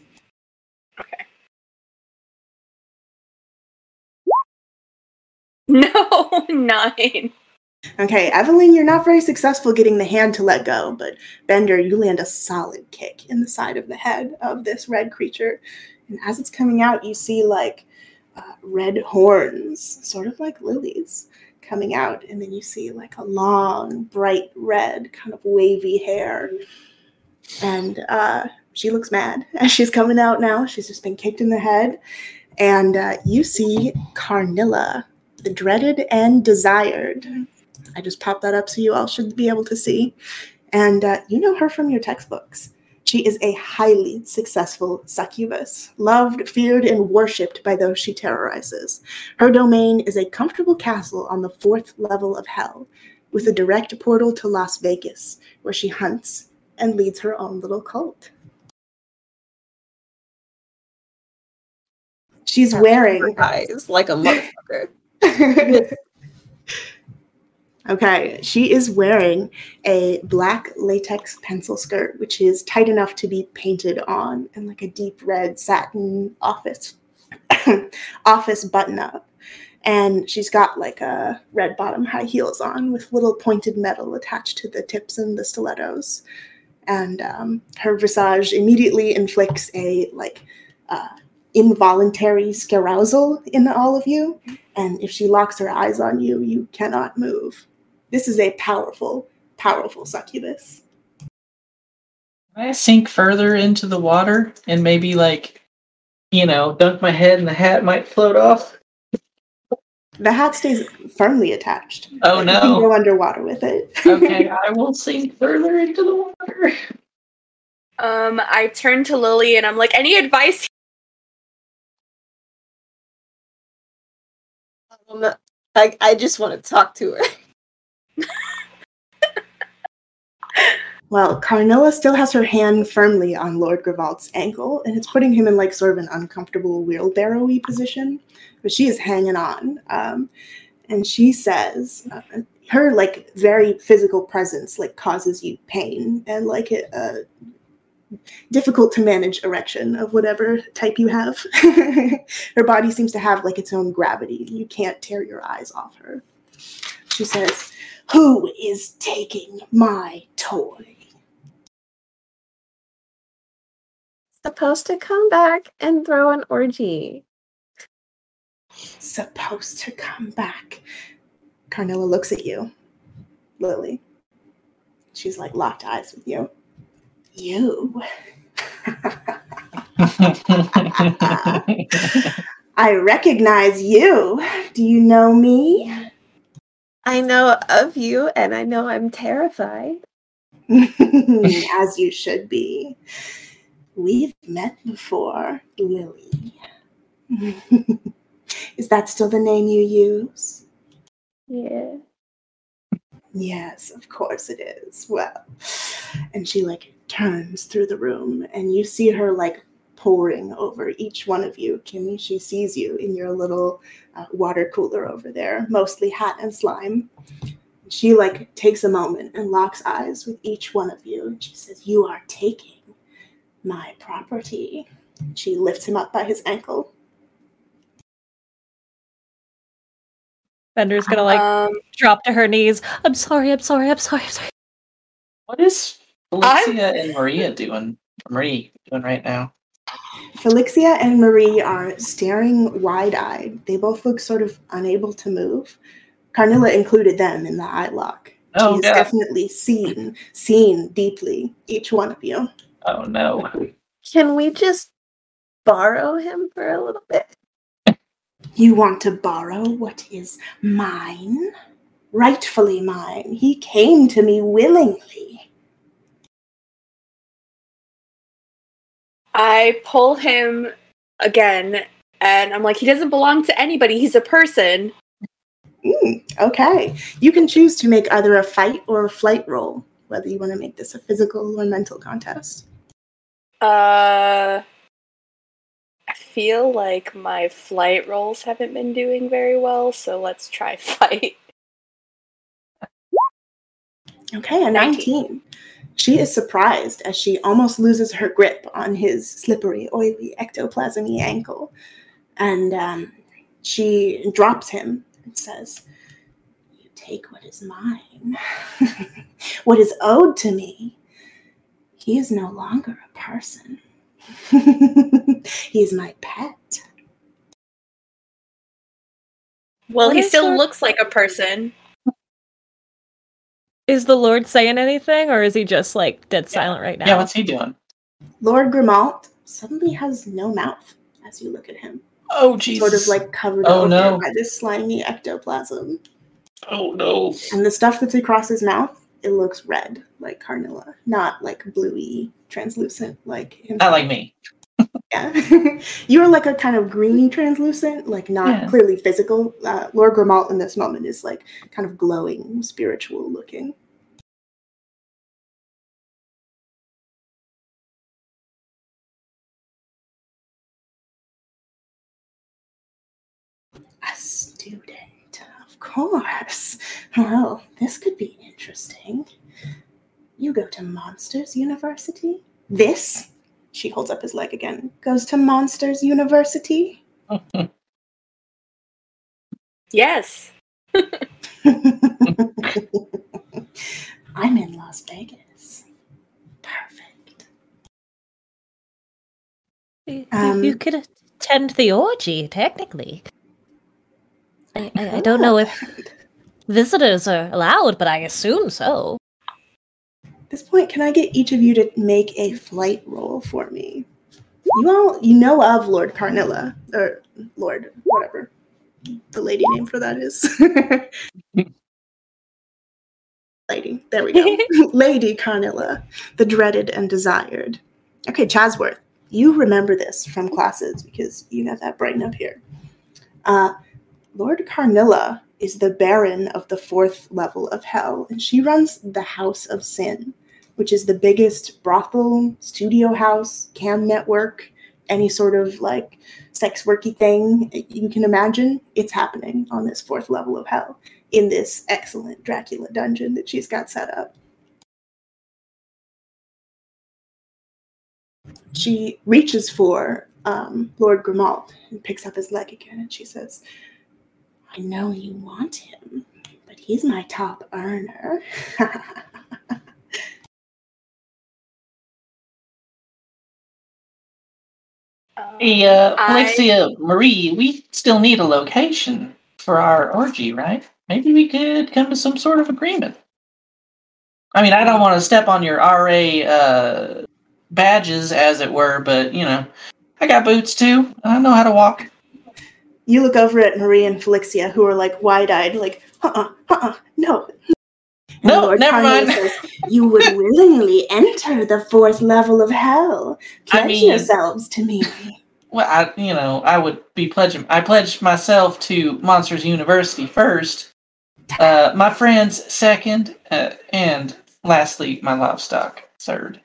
S6: Okay. No, nine.
S1: Okay, Evelyn, you're not very successful getting the hand to let go, but Bender, you land a solid kick in the side of the head of this red creature. And as it's coming out, you see like uh, red horns, sort of like lilies, coming out. And then you see like a long, bright red, kind of wavy hair. And uh, she looks mad as she's coming out now. She's just been kicked in the head. And uh, you see Carnilla, the dreaded and desired. I just popped that up so you all should be able to see. And uh, you know her from your textbooks. She is a highly successful succubus, loved, feared, and worshipped by those she terrorizes. Her domain is a comfortable castle on the fourth level of hell, with a direct portal to Las Vegas, where she hunts and leads her own little cult. She's wearing
S7: eyes like a motherfucker.
S1: okay, she is wearing a black latex pencil skirt, which is tight enough to be painted on, and like a deep red satin office office button up. And she's got like a red bottom high heels on with little pointed metal attached to the tips and the stilettos. And um, her visage immediately inflicts a like uh, involuntary scarousal in all of you. And if she locks her eyes on you, you cannot move. This is a powerful, powerful succubus.
S2: Can I sink further into the water and maybe like, you know, dunk my head and the hat might float off?
S1: The hat stays firmly attached.
S2: Oh
S1: You can
S2: no.
S1: go underwater with it.
S2: Okay, I will sink further into the water.
S6: Um, I turn to Lily and I'm like, any advice?
S7: Um, I, I just want to talk to her.
S1: Well, Carnilla still has her hand firmly on Lord Gravald's ankle, and it's putting him in like sort of an uncomfortable wheelbarrow-y position. But she is hanging on, um, and she says, uh, her like very physical presence like causes you pain and like a, a difficult to manage erection of whatever type you have. her body seems to have like its own gravity. You can't tear your eyes off her. She says, "Who is taking my toy?"
S7: Supposed to come back and throw an orgy.
S1: supposed to come back. Carnilla looks at you, Lily. She's like locked eyes with you. You. I recognize you. Do you know me?
S7: I know of you, and I know I'm terrified.
S1: As you should be. We've met before, Lily. Is that still the name you use?
S7: Yeah.
S1: Yes, of course it is. Well, and she like turns through the room, and you see her like pouring over each one of you. Kimmy, she sees you in your little uh, water cooler over there, mostly hat and slime. She like takes a moment and locks eyes with each one of you, and she says, "You are taking my property." She lifts him up by his ankle.
S3: Bender's gonna like
S6: um,
S3: drop to her knees. I'm sorry, I'm sorry, I'm sorry, I'm sorry.
S2: What is Felicia and Maria doing? Marie doing right now?
S1: Felixia and Marie are staring wide eyed. They both look sort of unable to move. Carnilla included them in the eye lock.
S2: Oh,
S1: She's
S2: God.
S1: definitely seen, seen deeply each one of you.
S2: Oh no.
S7: Can we just borrow him for a little bit?
S1: You want to borrow what is mine? Rightfully mine. He came to me willingly.
S6: I pull him again, and I'm like, he doesn't belong to anybody. He's a person.
S1: Mm, okay. You can choose to make either a fight or a flight roll, whether you want to make this a physical or mental contest.
S6: Uh, I feel like my flight rolls haven't been doing very well, so let's try fight.
S1: Okay, a
S6: Thank you.
S1: 19. She is surprised as she almost loses her grip on his slippery, oily ectoplasmy ankle. And um, she drops him and says, You take what is mine, what is owed to me. He is no longer a person, he is my pet.
S6: Well,
S3: What
S6: he still
S3: her-
S6: looks like a person.
S3: Is the Lord saying anything, or is he just like dead silent right now?
S2: Yeah, what's he doing?
S1: Lord Grimalt suddenly has no mouth as you look at him,
S2: Oh Jesus.
S1: sort of like covered
S2: Oh,
S1: over
S2: no.
S1: by this slimy ectoplasm.
S2: Oh no.
S1: And the stuff that's across his mouth, it looks red, like Carnilla, not like bluey, translucent, like him.
S2: Not like me.
S1: Yeah. You're like a kind of greeny translucent, like not
S2: Yeah.
S1: clearly physical. Uh, Lord Grimalt in this moment is like kind of glowing, spiritual looking. A student, course. Well, this could be interesting. You go to Monsters University? This, she holds up his leg again, goes to Monsters University?
S6: Yes.
S1: I'm in Las Vegas. Perfect.
S4: You,
S1: Um,
S4: you could attend the orgy, technically. I, I, I don't know if visitors are allowed, but I assume so.
S1: At this point, can I get each of you to make a flight roll for me? You all, you know of Lord Carnilla, or Lord, whatever the lady name for that is. lady, there we go. lady Carnilla, the dreaded and desired. Okay, Chasworth, you remember this from classes because you got that brain up here. Uh, Lord Carnilla is the Baron of the fourth level of hell, and she runs the House of Sin, which is the biggest brothel, studio house, cam network, any sort of like sex worky thing you can imagine. It's happening on this fourth level of hell in this excellent Dracula dungeon that she's got set up. She reaches for um, Lord Grimald and picks up his leg again, and she says, I know you want him, but he's my top earner.
S2: Hey, uh,
S6: I-
S2: Alexia, Marie, we still need a location for our orgy, right? Maybe we could come to some sort of agreement. I mean, I don't want to step on your RA uh, badges, as it were, but you know, I got boots too. I know how to walk.
S1: You look over at Marie and Felixia, who are like wide-eyed, like, uh-uh, uh-uh, no. And
S2: No,
S1: Lord
S2: never mind.
S1: says, you would willingly enter the fourth level of hell.
S2: I
S1: Pledge
S2: mean-
S1: yourselves to me.
S2: Well, I, you know, I would be pledging. I pledged myself to Monsters University first, uh, my friends second, uh, and lastly, my livestock third.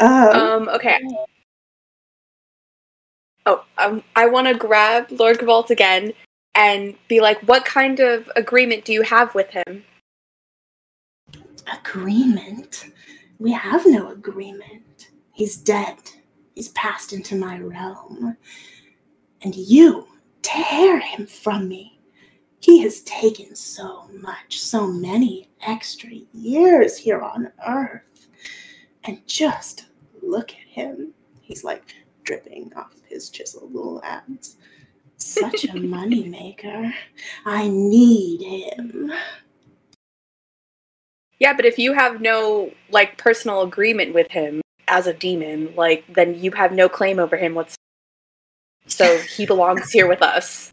S1: Um,
S6: Um, okay. Oh, um, I want to grab Lord Gavalt again and be like, what kind of agreement do you have with him?
S1: agreement? We have no agreement. He's dead. He's passed into my realm. And you tear him from me. He has taken so much, so many extra years here on Earth. And just look at him. He's like dripping off his chiseled little abs. Such a moneymaker. I need him.
S6: Yeah, but if you have no like personal agreement with him as a demon, like then you have no claim over him whatsoever. So he belongs here with us.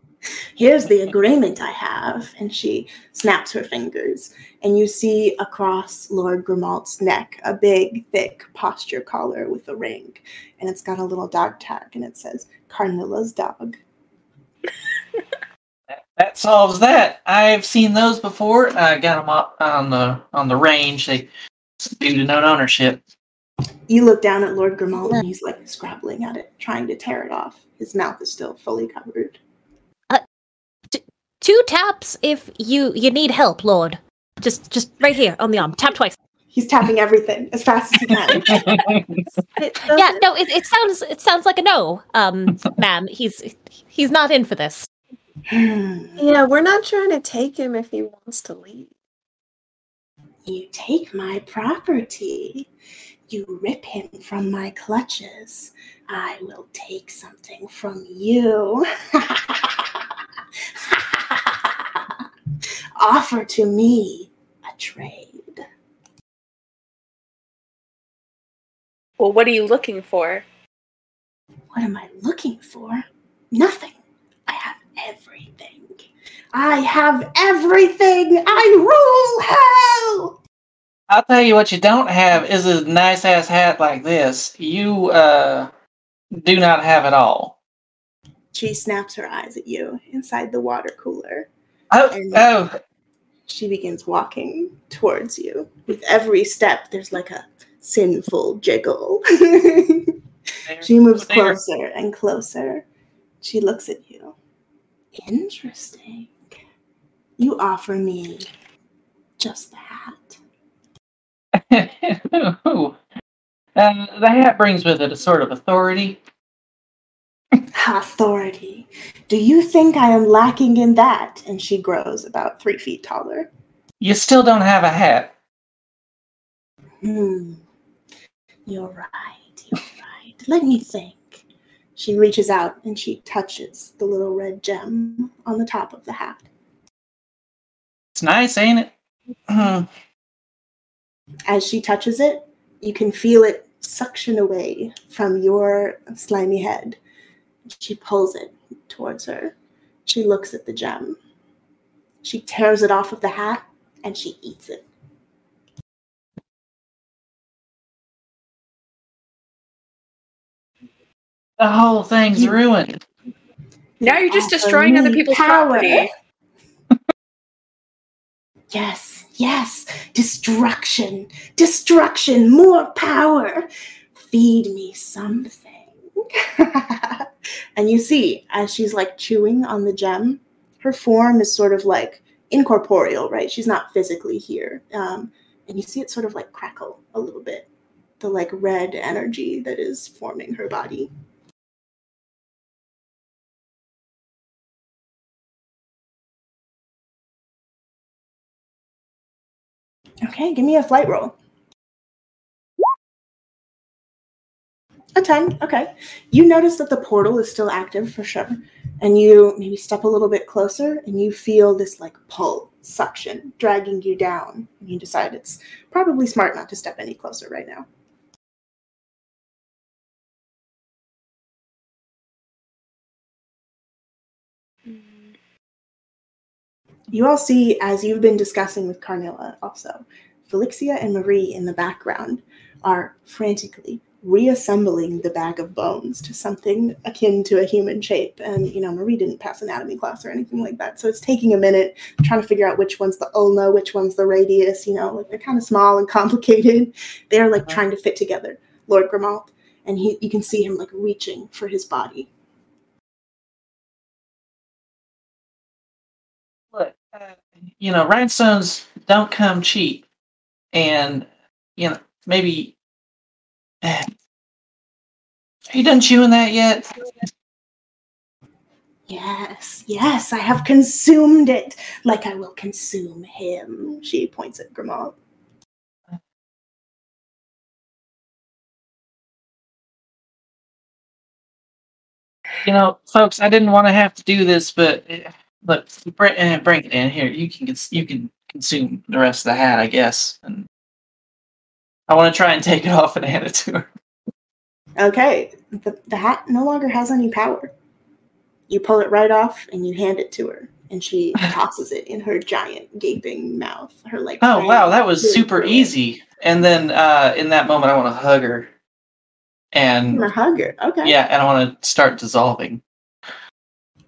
S1: Here's the agreement I have. And she snaps her fingers, and you see across Lord Grimalt's neck a big, thick posture collar with a ring. And it's got a little dog tag, and it says Carnilla's dog.
S2: That, solves that. I've seen those before. I got them up on the on the range. They do denote ownership.
S1: You look down at Lord Grimalt, and he's like scrabbling at it, trying to tear it off. His mouth is still fully covered.
S4: Two taps if you you need help, Lord. Just just right here on the arm. Tap twice.
S1: He's tapping everything as fast as he can.
S7: It
S4: Yeah, no, it, it sounds it sounds like a no, um, ma'am. He's he's not in for this.
S7: Yeah, we're not trying to take him if he wants to leave.
S1: You take my property. You rip him from my clutches. I will take something from you. Offer to me a trade.
S6: Well, what are you looking for?
S1: What am I looking for? Nothing. I have everything. I have everything. I rule hell.
S2: I'll tell you what you don't have is a nice ass hat like this. You uh do not have it all.
S1: She snaps her eyes at you inside the water cooler.
S2: Oh,
S1: And-
S2: oh,
S1: She begins walking towards you. With every step, there's like a sinful jiggle. she moves closer and closer. She looks at you. Interesting. You offer me just the hat.
S2: Uh, the hat brings with it a sort of authority.
S1: Authority. Do you think I am lacking in that? And she grows about three feet taller.
S2: You still don't have a hat.
S1: Hmm. You're right. You're right. Let me think. She reaches out and she touches the little red gem on the top of the hat.
S2: It's nice, ain't it? Hmm.
S1: As she touches it, you can feel it suction away from your slimy head. She pulls it towards her. She looks at the gem. She tears it off of the hat and she eats it.
S2: the whole thing's
S1: You-
S2: ruined.
S6: Now you're just
S1: Offer
S6: destroying other people's
S1: power.
S6: property.
S1: Yes, yes, destruction, destruction, more power. Feed me something. and you see, as she's like chewing on the gem, her form is sort of like incorporeal, right? She's not physically here. Um, and you see it sort of like crackle a little bit, the like red energy that is forming her body. Okay, give me a flight roll. A 10. Okay. You notice that the portal is still active for sure. And you maybe step a little bit closer and you feel this like pull, suction, dragging you down. And you decide it's probably smart not to step any closer right now. Mm-hmm. You all see, as you've been discussing with Carnilla also, Felixia and Marie in the background are frantically reassembling the bag of bones to something akin to a human shape. And, you know, Marie didn't pass anatomy class or anything like that. So it's taking a minute trying to figure out which one's the ulna, which one's the radius, you know, like they're kind of small and complicated. They're like trying to fit together, Lord Grimald. And he you can see him like reaching for his body.
S2: Look, uh, you know, rhinestones don't come cheap, and you know maybe. Are you done chewing that yet?
S1: Yes, yes, I have consumed it like I will consume him. She points at Grimald.
S2: You know, folks, I didn't want to have to do this, but look, bring, uh, bring it in here. You can you can consume the rest of the hat, I guess. And I want to try and take it off and hand it to her.
S1: Okay, the, the hat no longer has any power. You pull it right off and you hand it to her, and she tosses it in her giant gaping mouth. Her like.
S2: Oh wow, that was super easy. And then uh, in that moment, I want to hug her, and
S1: hug her. Okay.
S2: yeah, and I want to start dissolving.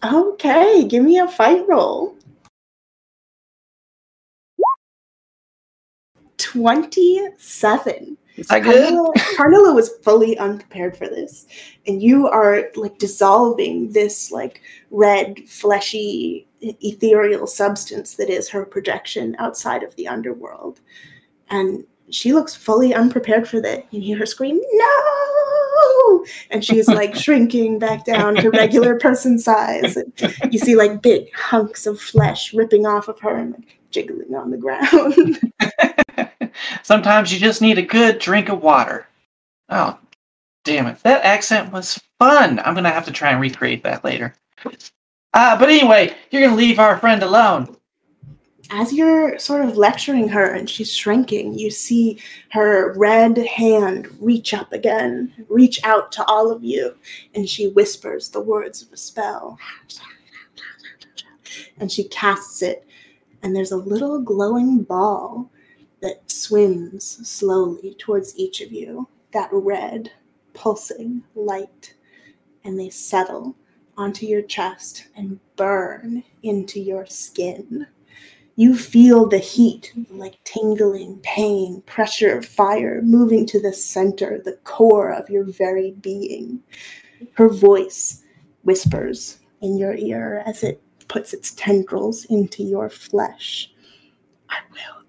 S1: Okay, give me a fight roll. 27.
S2: Is that good?
S1: Carnilla, Carnilla was fully unprepared for this. And you are like dissolving this like red, fleshy, ethereal substance that is her projection outside of the underworld. And she looks fully unprepared for that. You hear her scream, No! And she's like shrinking back down to regular person size. And you see like big hunks of flesh ripping off of her and like jiggling on the ground.
S2: Sometimes you just need a good drink of water. Oh, damn it. That accent was fun. I'm going to have to try and recreate that later. Uh, but anyway, you're going to leave our friend alone.
S1: as you're sort of lecturing her and she's shrinking, you see her red hand reach up again, reach out to all of you, and she whispers the words of a spell. And she casts it, and there's a little glowing ball that swims slowly towards each of you, that red, pulsing light, and they settle onto your chest and burn into your skin. You feel the heat, like tingling pain, pressure of fire moving to the center, the core of your very being. Her voice whispers in your ear as it puts its tendrils into your flesh. I will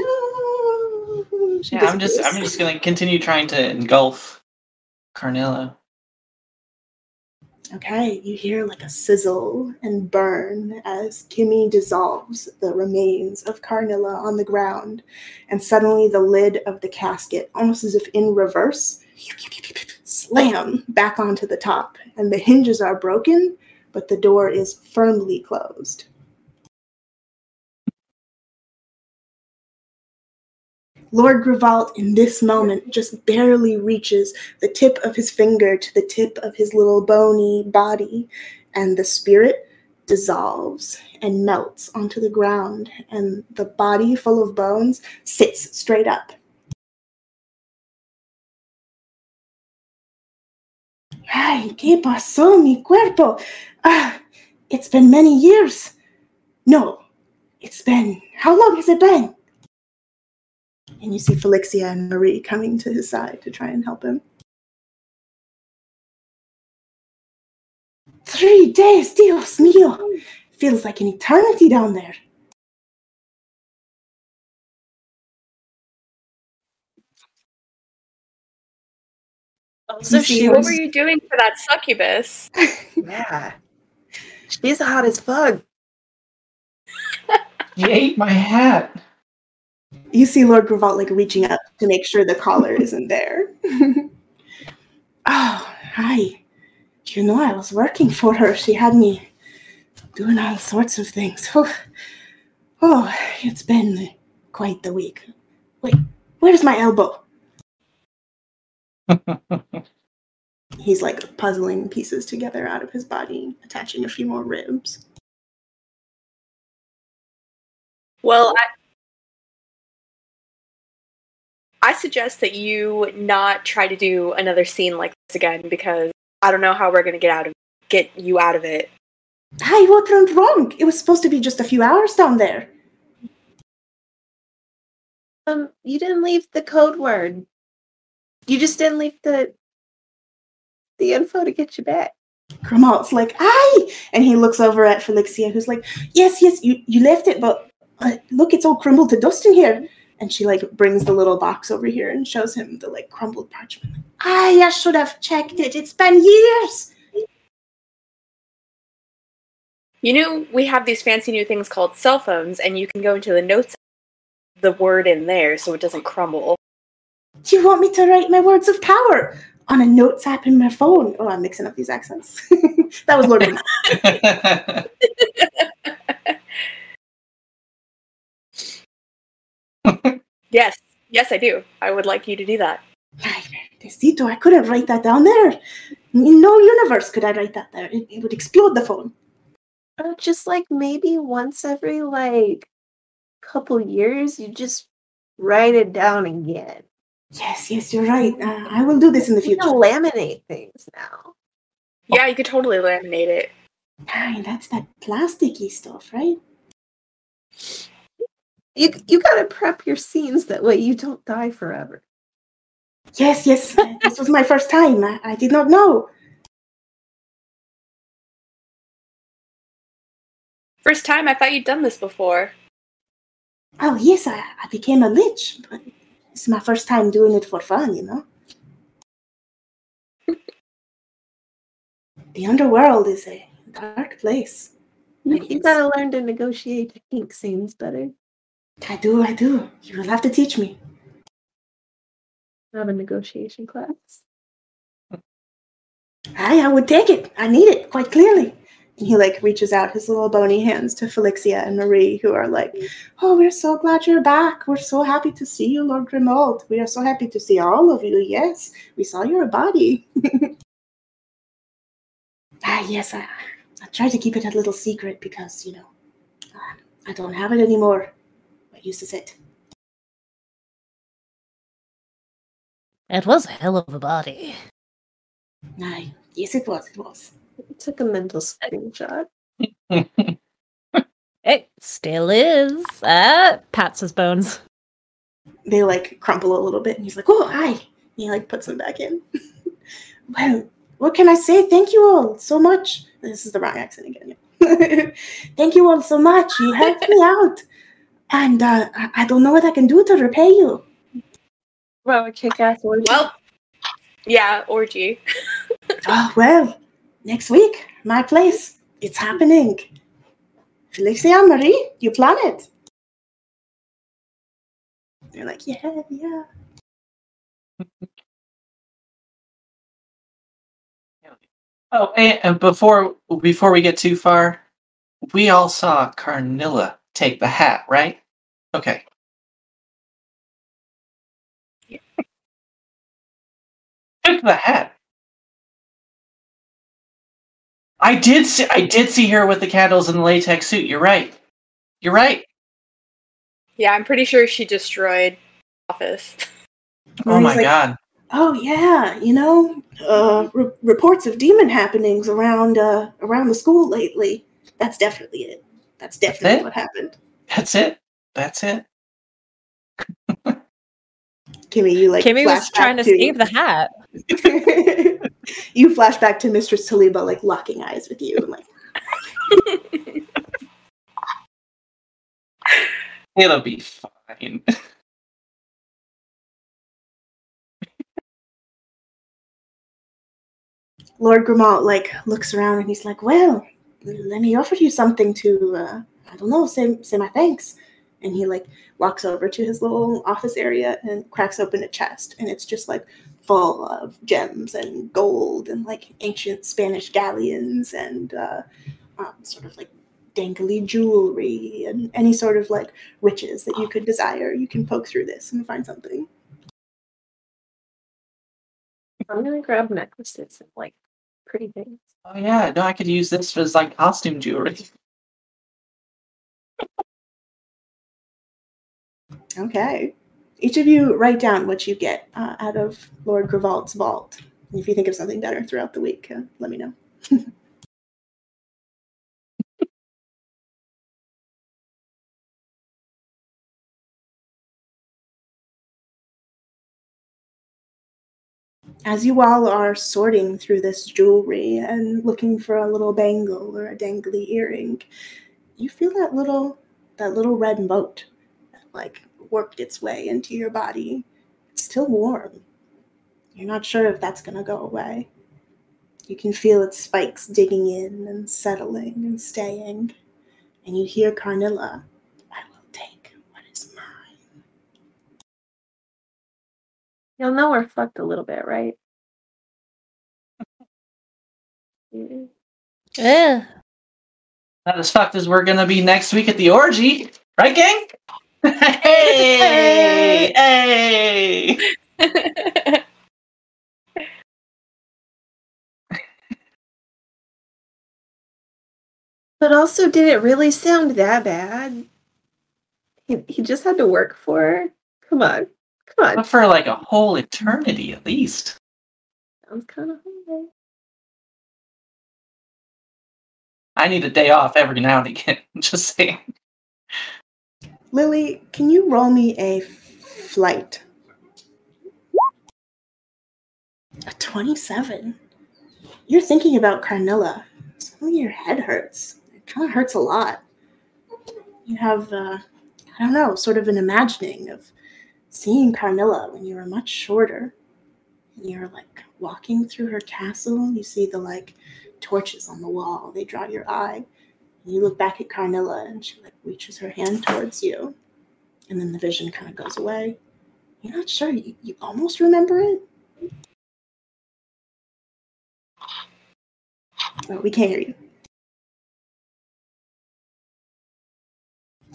S1: No. She
S2: Yeah, I'm just. I'm just to continue trying to engulf Carnilla.
S1: Okay, you hear like a sizzle and burn as Kimmy dissolves the remains of Carnilla on the ground, and suddenly the lid of the casket, almost as if in reverse, slam back onto the top, and the hinges are broken, but the door is firmly closed. Lord Grivalt, in this moment, just barely reaches the tip of his finger to the tip of his little bony body, and the spirit dissolves and melts onto the ground, and the body full of bones sits straight up. Ay, ¿qué pasó, mi cuerpo? Ah, it's been many years. No, it's been, how long has it been? And you see Felixia and Marie coming to his side to try and help him. Three days, Dios mío! Feels like an eternity down there.
S3: So she,
S6: what were you doing for that succubus?
S7: Yeah. She's hot as fuck.
S2: He ate my hat.
S1: You see Lord Grivalt like reaching up to make sure the collar isn't there. oh, hi. You know, I was working for her. She had me doing all sorts of things. Oh, oh it's been quite the week. Wait, where's my elbow? He's like puzzling pieces together out of his body, attaching a few more ribs.
S6: Well, I, I suggest that you not try to do another scene like this again because I don't know how we're gonna get out of get you out of it.
S1: Hi, what went wrong? It was supposed to be just a few hours down there.
S7: Um, you didn't leave the code word. You just didn't leave the the info to get you back.
S1: Grimalt's like, aye! And he looks over at Felixia, who's like, yes, yes, you, you left it, but uh, look, it's all crumbled to dust in here. And she like brings the little box over here and shows him the like crumbled parchment. Aye, I should have checked it. It's been years.
S6: You know, we have these fancy new things called cell phones, and you can go into the notes, the word in there, so it doesn't crumble.
S1: Do you want me to write my words of power on a notes app in my phone? Oh, I'm mixing up these accents. that was Lord
S6: Yes, yes, I do. I would like you to do that.
S1: Ay, Tecito, I couldn't write that down there. In no universe could I write that there. It, it would explode the phone.
S7: Uh, just like maybe once every like couple years, you just write it down again.
S1: Yes, yes, you're right. Uh, I will do this in the
S7: You
S1: future.
S7: can laminate things now.
S6: Yeah, you could totally laminate it.
S1: Ay, that's that plasticky stuff, right?
S7: You you gotta prep your scenes that way you don't die forever.
S1: Yes, yes. this was my first time. I, I did not know.
S6: First time I thought you'd done this before.
S1: Oh, yes, I, I became a lich, but it's my first time doing it for fun, you know? the underworld is a dark place.
S7: You,
S1: Right,
S7: you gotta learn to negotiate kink scenes better.
S1: I do, I do. You will have to teach me.
S7: Have a negotiation class.
S1: Aye, I would take it. I need it, quite clearly. And he like reaches out his little bony hands to Felixia and Marie, who are like, Oh, we're so glad you're back. We're so happy to see you, Lord Grimald. We are so happy to see all of you. Yes, we saw your body. ah, yes, I, I tried to keep it a little secret because, you know, I don't have it anymore. I used to sit.
S4: It was a hell of a body.
S1: Aye, yes, it was, it was.
S7: Took a mental screenshot.
S3: It still is. Uh, pats his bones.
S1: they like crumple a little bit and he's like oh hi and he like puts them back in well what can i say thank you all so much this is the wrong accent again thank you all so much you helped me out and uh, I, I don't know what i can do to repay you.
S7: Well, a kick ass orgy.
S6: Well, yeah, orgy.
S1: oh well next week my place it's happening. Felixia marie you plan it. They're like yeah yeah.
S2: Oh, and, and before before we get too far, we all saw Carnilla take the hat, right? Okay. Took the hat. I did see I did see her with the candles and the latex suit. You're right. You're right.
S6: Yeah, I'm pretty sure she destroyed office.
S2: Oh my
S1: like,
S2: god.
S1: Oh yeah, you know, uh, re- reports of demon happenings around uh, around the school lately. That's definitely it. That's definitely
S2: it?
S1: what happened.
S2: That's it. That's it.
S1: Kimmy, you like
S3: Kimmy was trying to
S1: back
S3: save the hat.
S1: you flash back to Mistress Taliba like locking eyes with you. and, Like,
S2: It'll be fine.
S1: Lord Grimald like looks around and he's like, "Well, let me offer you something to, uh, I don't know, say say my thanks." And he like walks over to his little office area and cracks open a chest, and it's just like full of gems and gold and like ancient Spanish galleons and uh, um, sort of like dangly jewelry and any sort of like riches that you could desire. You can poke through this and find something.
S7: I'm gonna grab necklaces and like pretty things.
S2: Oh yeah, no, I could use this as like costume jewelry.
S1: Okay. Each of you write down what you get uh, out of Lord Gravalt's vault. If you think of something better throughout the week, uh, let me know. As you all are sorting through this jewelry and looking for a little bangle or a dangly earring, you feel that little that little red moat that like worked its way into your body. It's still warm. You're not sure if that's gonna go away. You can feel its spikes digging in and settling and staying. And you hear Carnilla, I will take what is mine.
S7: You'll know we're fucked a little bit, right? Yeah.
S4: Ugh.
S2: Not as fucked as we're gonna be next week at the orgy, right, gang? hey, hey.
S7: But also, did it really sound that bad? He, he just had to work for her? Come on. Come on.
S2: But for like a whole eternity at least.
S7: Sounds kind of hungry.
S2: I need a day off every now and again. Just saying.
S1: Lily, can you roll me a flight? A 27. You're thinking about Carnilla. Suddenly your head hurts. It kind of hurts a lot. You have, uh, I don't know, sort of an imagining of seeing Carnilla when you were much shorter. And you're like walking through her castle. You see the like torches on the wall. They draw your eye. And you look back at Carnilla and she like reaches her hand towards you. And then the vision kind of goes away. You're not sure. You, you almost remember it. Oh, we can't hear you.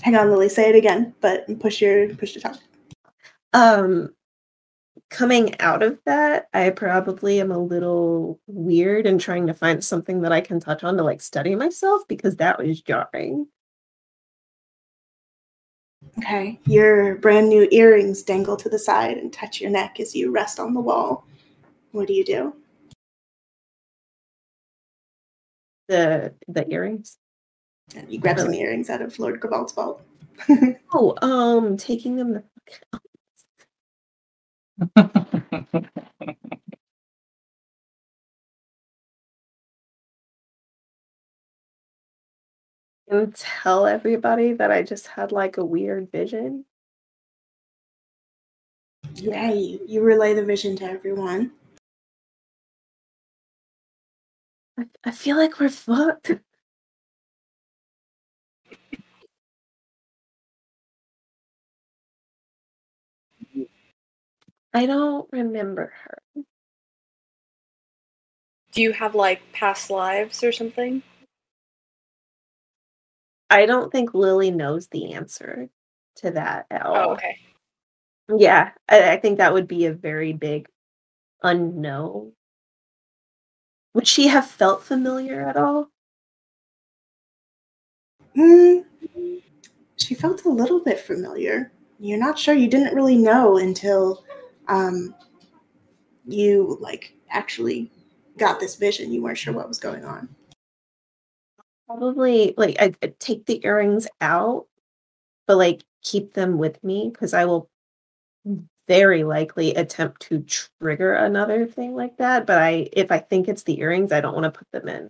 S1: Hang on, Lily. Say it again, but push your push your tongue.
S7: Um, coming out of that, I probably am a little weird and trying to find something that I can touch on to like study myself because that was jarring.
S1: Okay. Your brand new earrings dangle to the side and touch your neck as you rest on the wall. What do you do?
S7: The the earrings.
S1: And you grab some earrings out of Lord Gravalt's vault.
S7: Oh, um, taking them the and tell everybody that I just had like a weird vision.
S1: yeah, you, you relay the vision to everyone.
S7: I, I feel like we're fucked. I don't remember her.
S6: Do you have like past lives or something?
S7: I don't think Lily knows the answer to that at all.
S6: Oh, okay.
S7: Yeah, I, I think that would be a very big unknown. Would she have felt familiar at all?
S1: Hmm. She felt a little bit familiar. You're not sure. You didn't really know until um, you like actually got this vision. You weren't sure what was going on.
S7: Probably like I'd take the earrings out, but like keep them with me because I will very likely attempt to trigger another thing like that. But I, if I think it's the earrings, I don't want to put them in.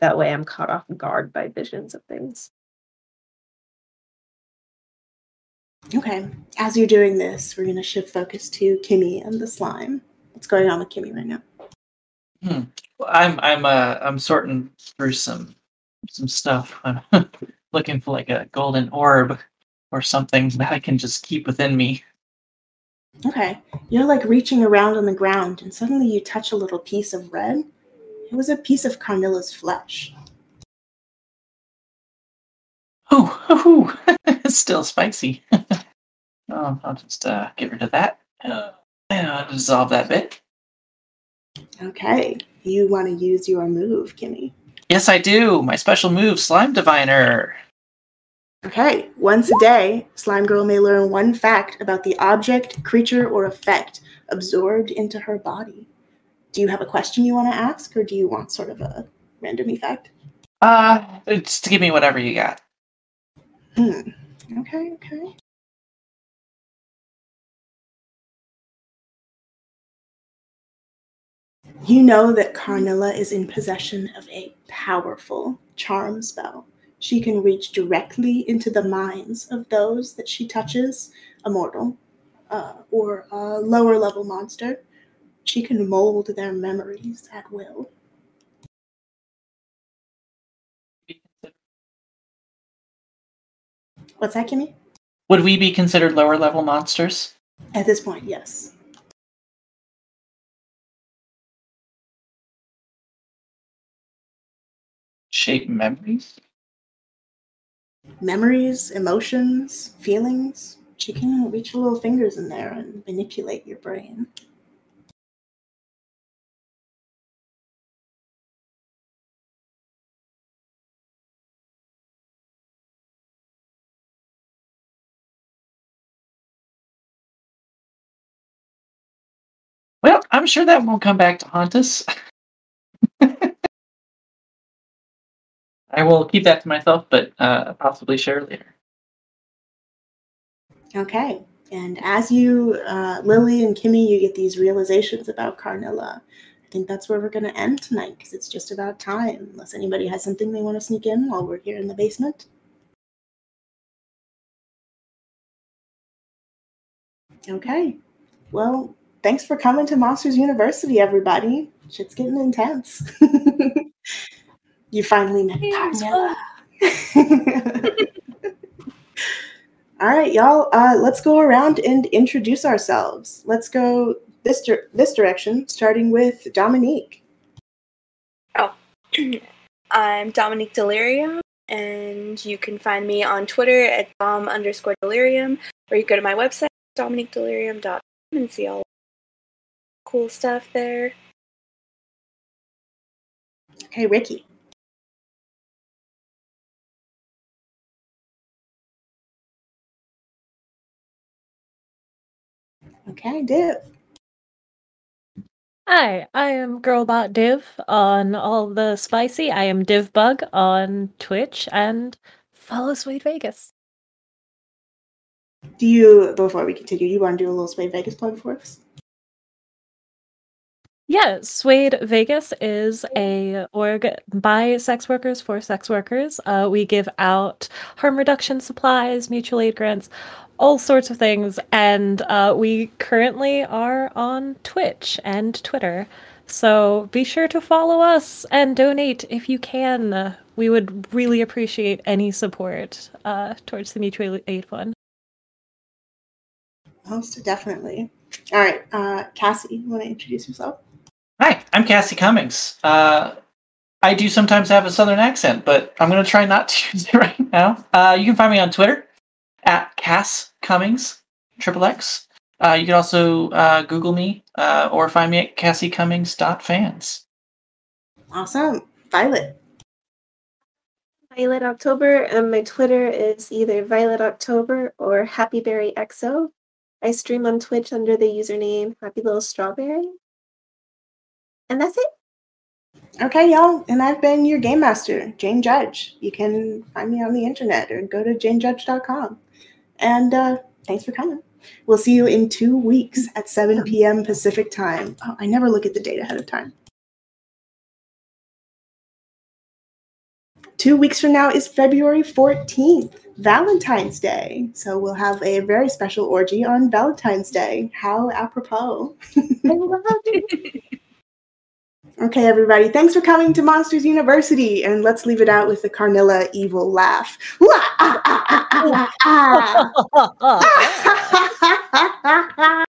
S7: That way, I'm caught off guard by visions of things.
S1: Okay. As you're doing this, we're gonna shift focus to Kimmy and the slime. What's going on with Kimmy right now?
S2: Hmm. Well, I'm I'm uh I'm sorting through some some stuff. I'm looking for like a golden orb or something that I can just keep within me.
S1: Okay. You're like reaching around on the ground, and suddenly you touch a little piece of red. It was a piece of Carnilla's flesh.
S2: Oh, oh, it's still spicy. oh, I'll just uh, get rid of that. Uh, Yeah, dissolve that bit.
S1: Okay. You want to use your move, Kimmy.
S2: Yes, I do. My special move, Slime Diviner.
S1: Okay. Once a day, Slime Girl may learn one fact about the object, creature, or effect absorbed into her body. Do you have a question you want to ask, or do you want sort of a random effect?
S2: Uh, just give me whatever you got.
S1: Hmm. Okay, okay. You know that Carnilla is in possession of a powerful charm spell. She can reach directly into the minds of those that she touches, a mortal uh, or a lower level monster. She can mold their memories at will. What's that, Kimmy?
S2: Would we be considered lower level monsters?
S1: At this point, yes.
S2: Shape memories?
S1: Memories, emotions, feelings. She can reach her little fingers in there and manipulate your brain.
S2: Well, I'm sure that won't come back to haunt us. I will keep that to myself, but uh, possibly share later.
S1: Okay. And as you, uh, Lily and Kimmy, you get these realizations about Carnilla. I think that's where we're going to end tonight because it's just about time. Unless anybody has something they want to sneak in while we're here in the basement. Okay. Well, thanks for coming to Monsters University, everybody. Shit's getting intense. you finally met Carnilla. All right, y'all. Uh, let's go around and introduce ourselves. Let's go this dir- this direction, starting with Dominique.
S6: Oh, I'm Dominique Delerium, and you can find me on Twitter at dom underscore delirium, or you go to my website, dominiquedelerium.com, and see all cool stuff there.
S1: Okay, Ricky. Okay, Div.
S3: Hi, I am Girlbot Div on all the spicy. I am Divbug on Twitch and follow Sweet Vegas.
S1: Do you, before we continue, do you want to do a little Spade Vegas plug for us?
S3: Yeah, Suede Vegas is a org by sex workers for sex workers. Uh, we give out harm reduction supplies, mutual aid grants, all sorts of things, and uh, we currently are on Twitch and Twitter. So be sure to follow us and donate if you can. We would really appreciate any support uh, towards the mutual aid fund.
S1: Most definitely. All right, uh, Cassie, you want to introduce yourself?
S2: Hi, I'm Cassie Cummings. Uh, I do sometimes have a southern accent, but I'm going to try not to use it right now. Uh, you can find me on Twitter at Cass Cummings, triple X. Uh, you can also uh, Google me uh, or find me at cassiecummings.fans.
S1: Awesome. Violet.
S7: Violet October, and my Twitter is either Violet October or Happyberry XO. I stream on Twitch under the username Happy Little Strawberry. And that's it.
S1: Okay, y'all, and I've been your game master, Jane Judge. You can find me on the internet or go to janejudge.com. And uh, thanks for coming. We'll see you in two weeks at 7 p.m. Pacific time. Oh, I never look at the date ahead of time. Two weeks from now is February 14th, Valentine's Day. So we'll have a very special orgy on Valentine's Day. How apropos.
S7: I love it.
S1: Okay, everybody, thanks for coming to Monsters University. And let's leave it out with the Carnilla evil laugh.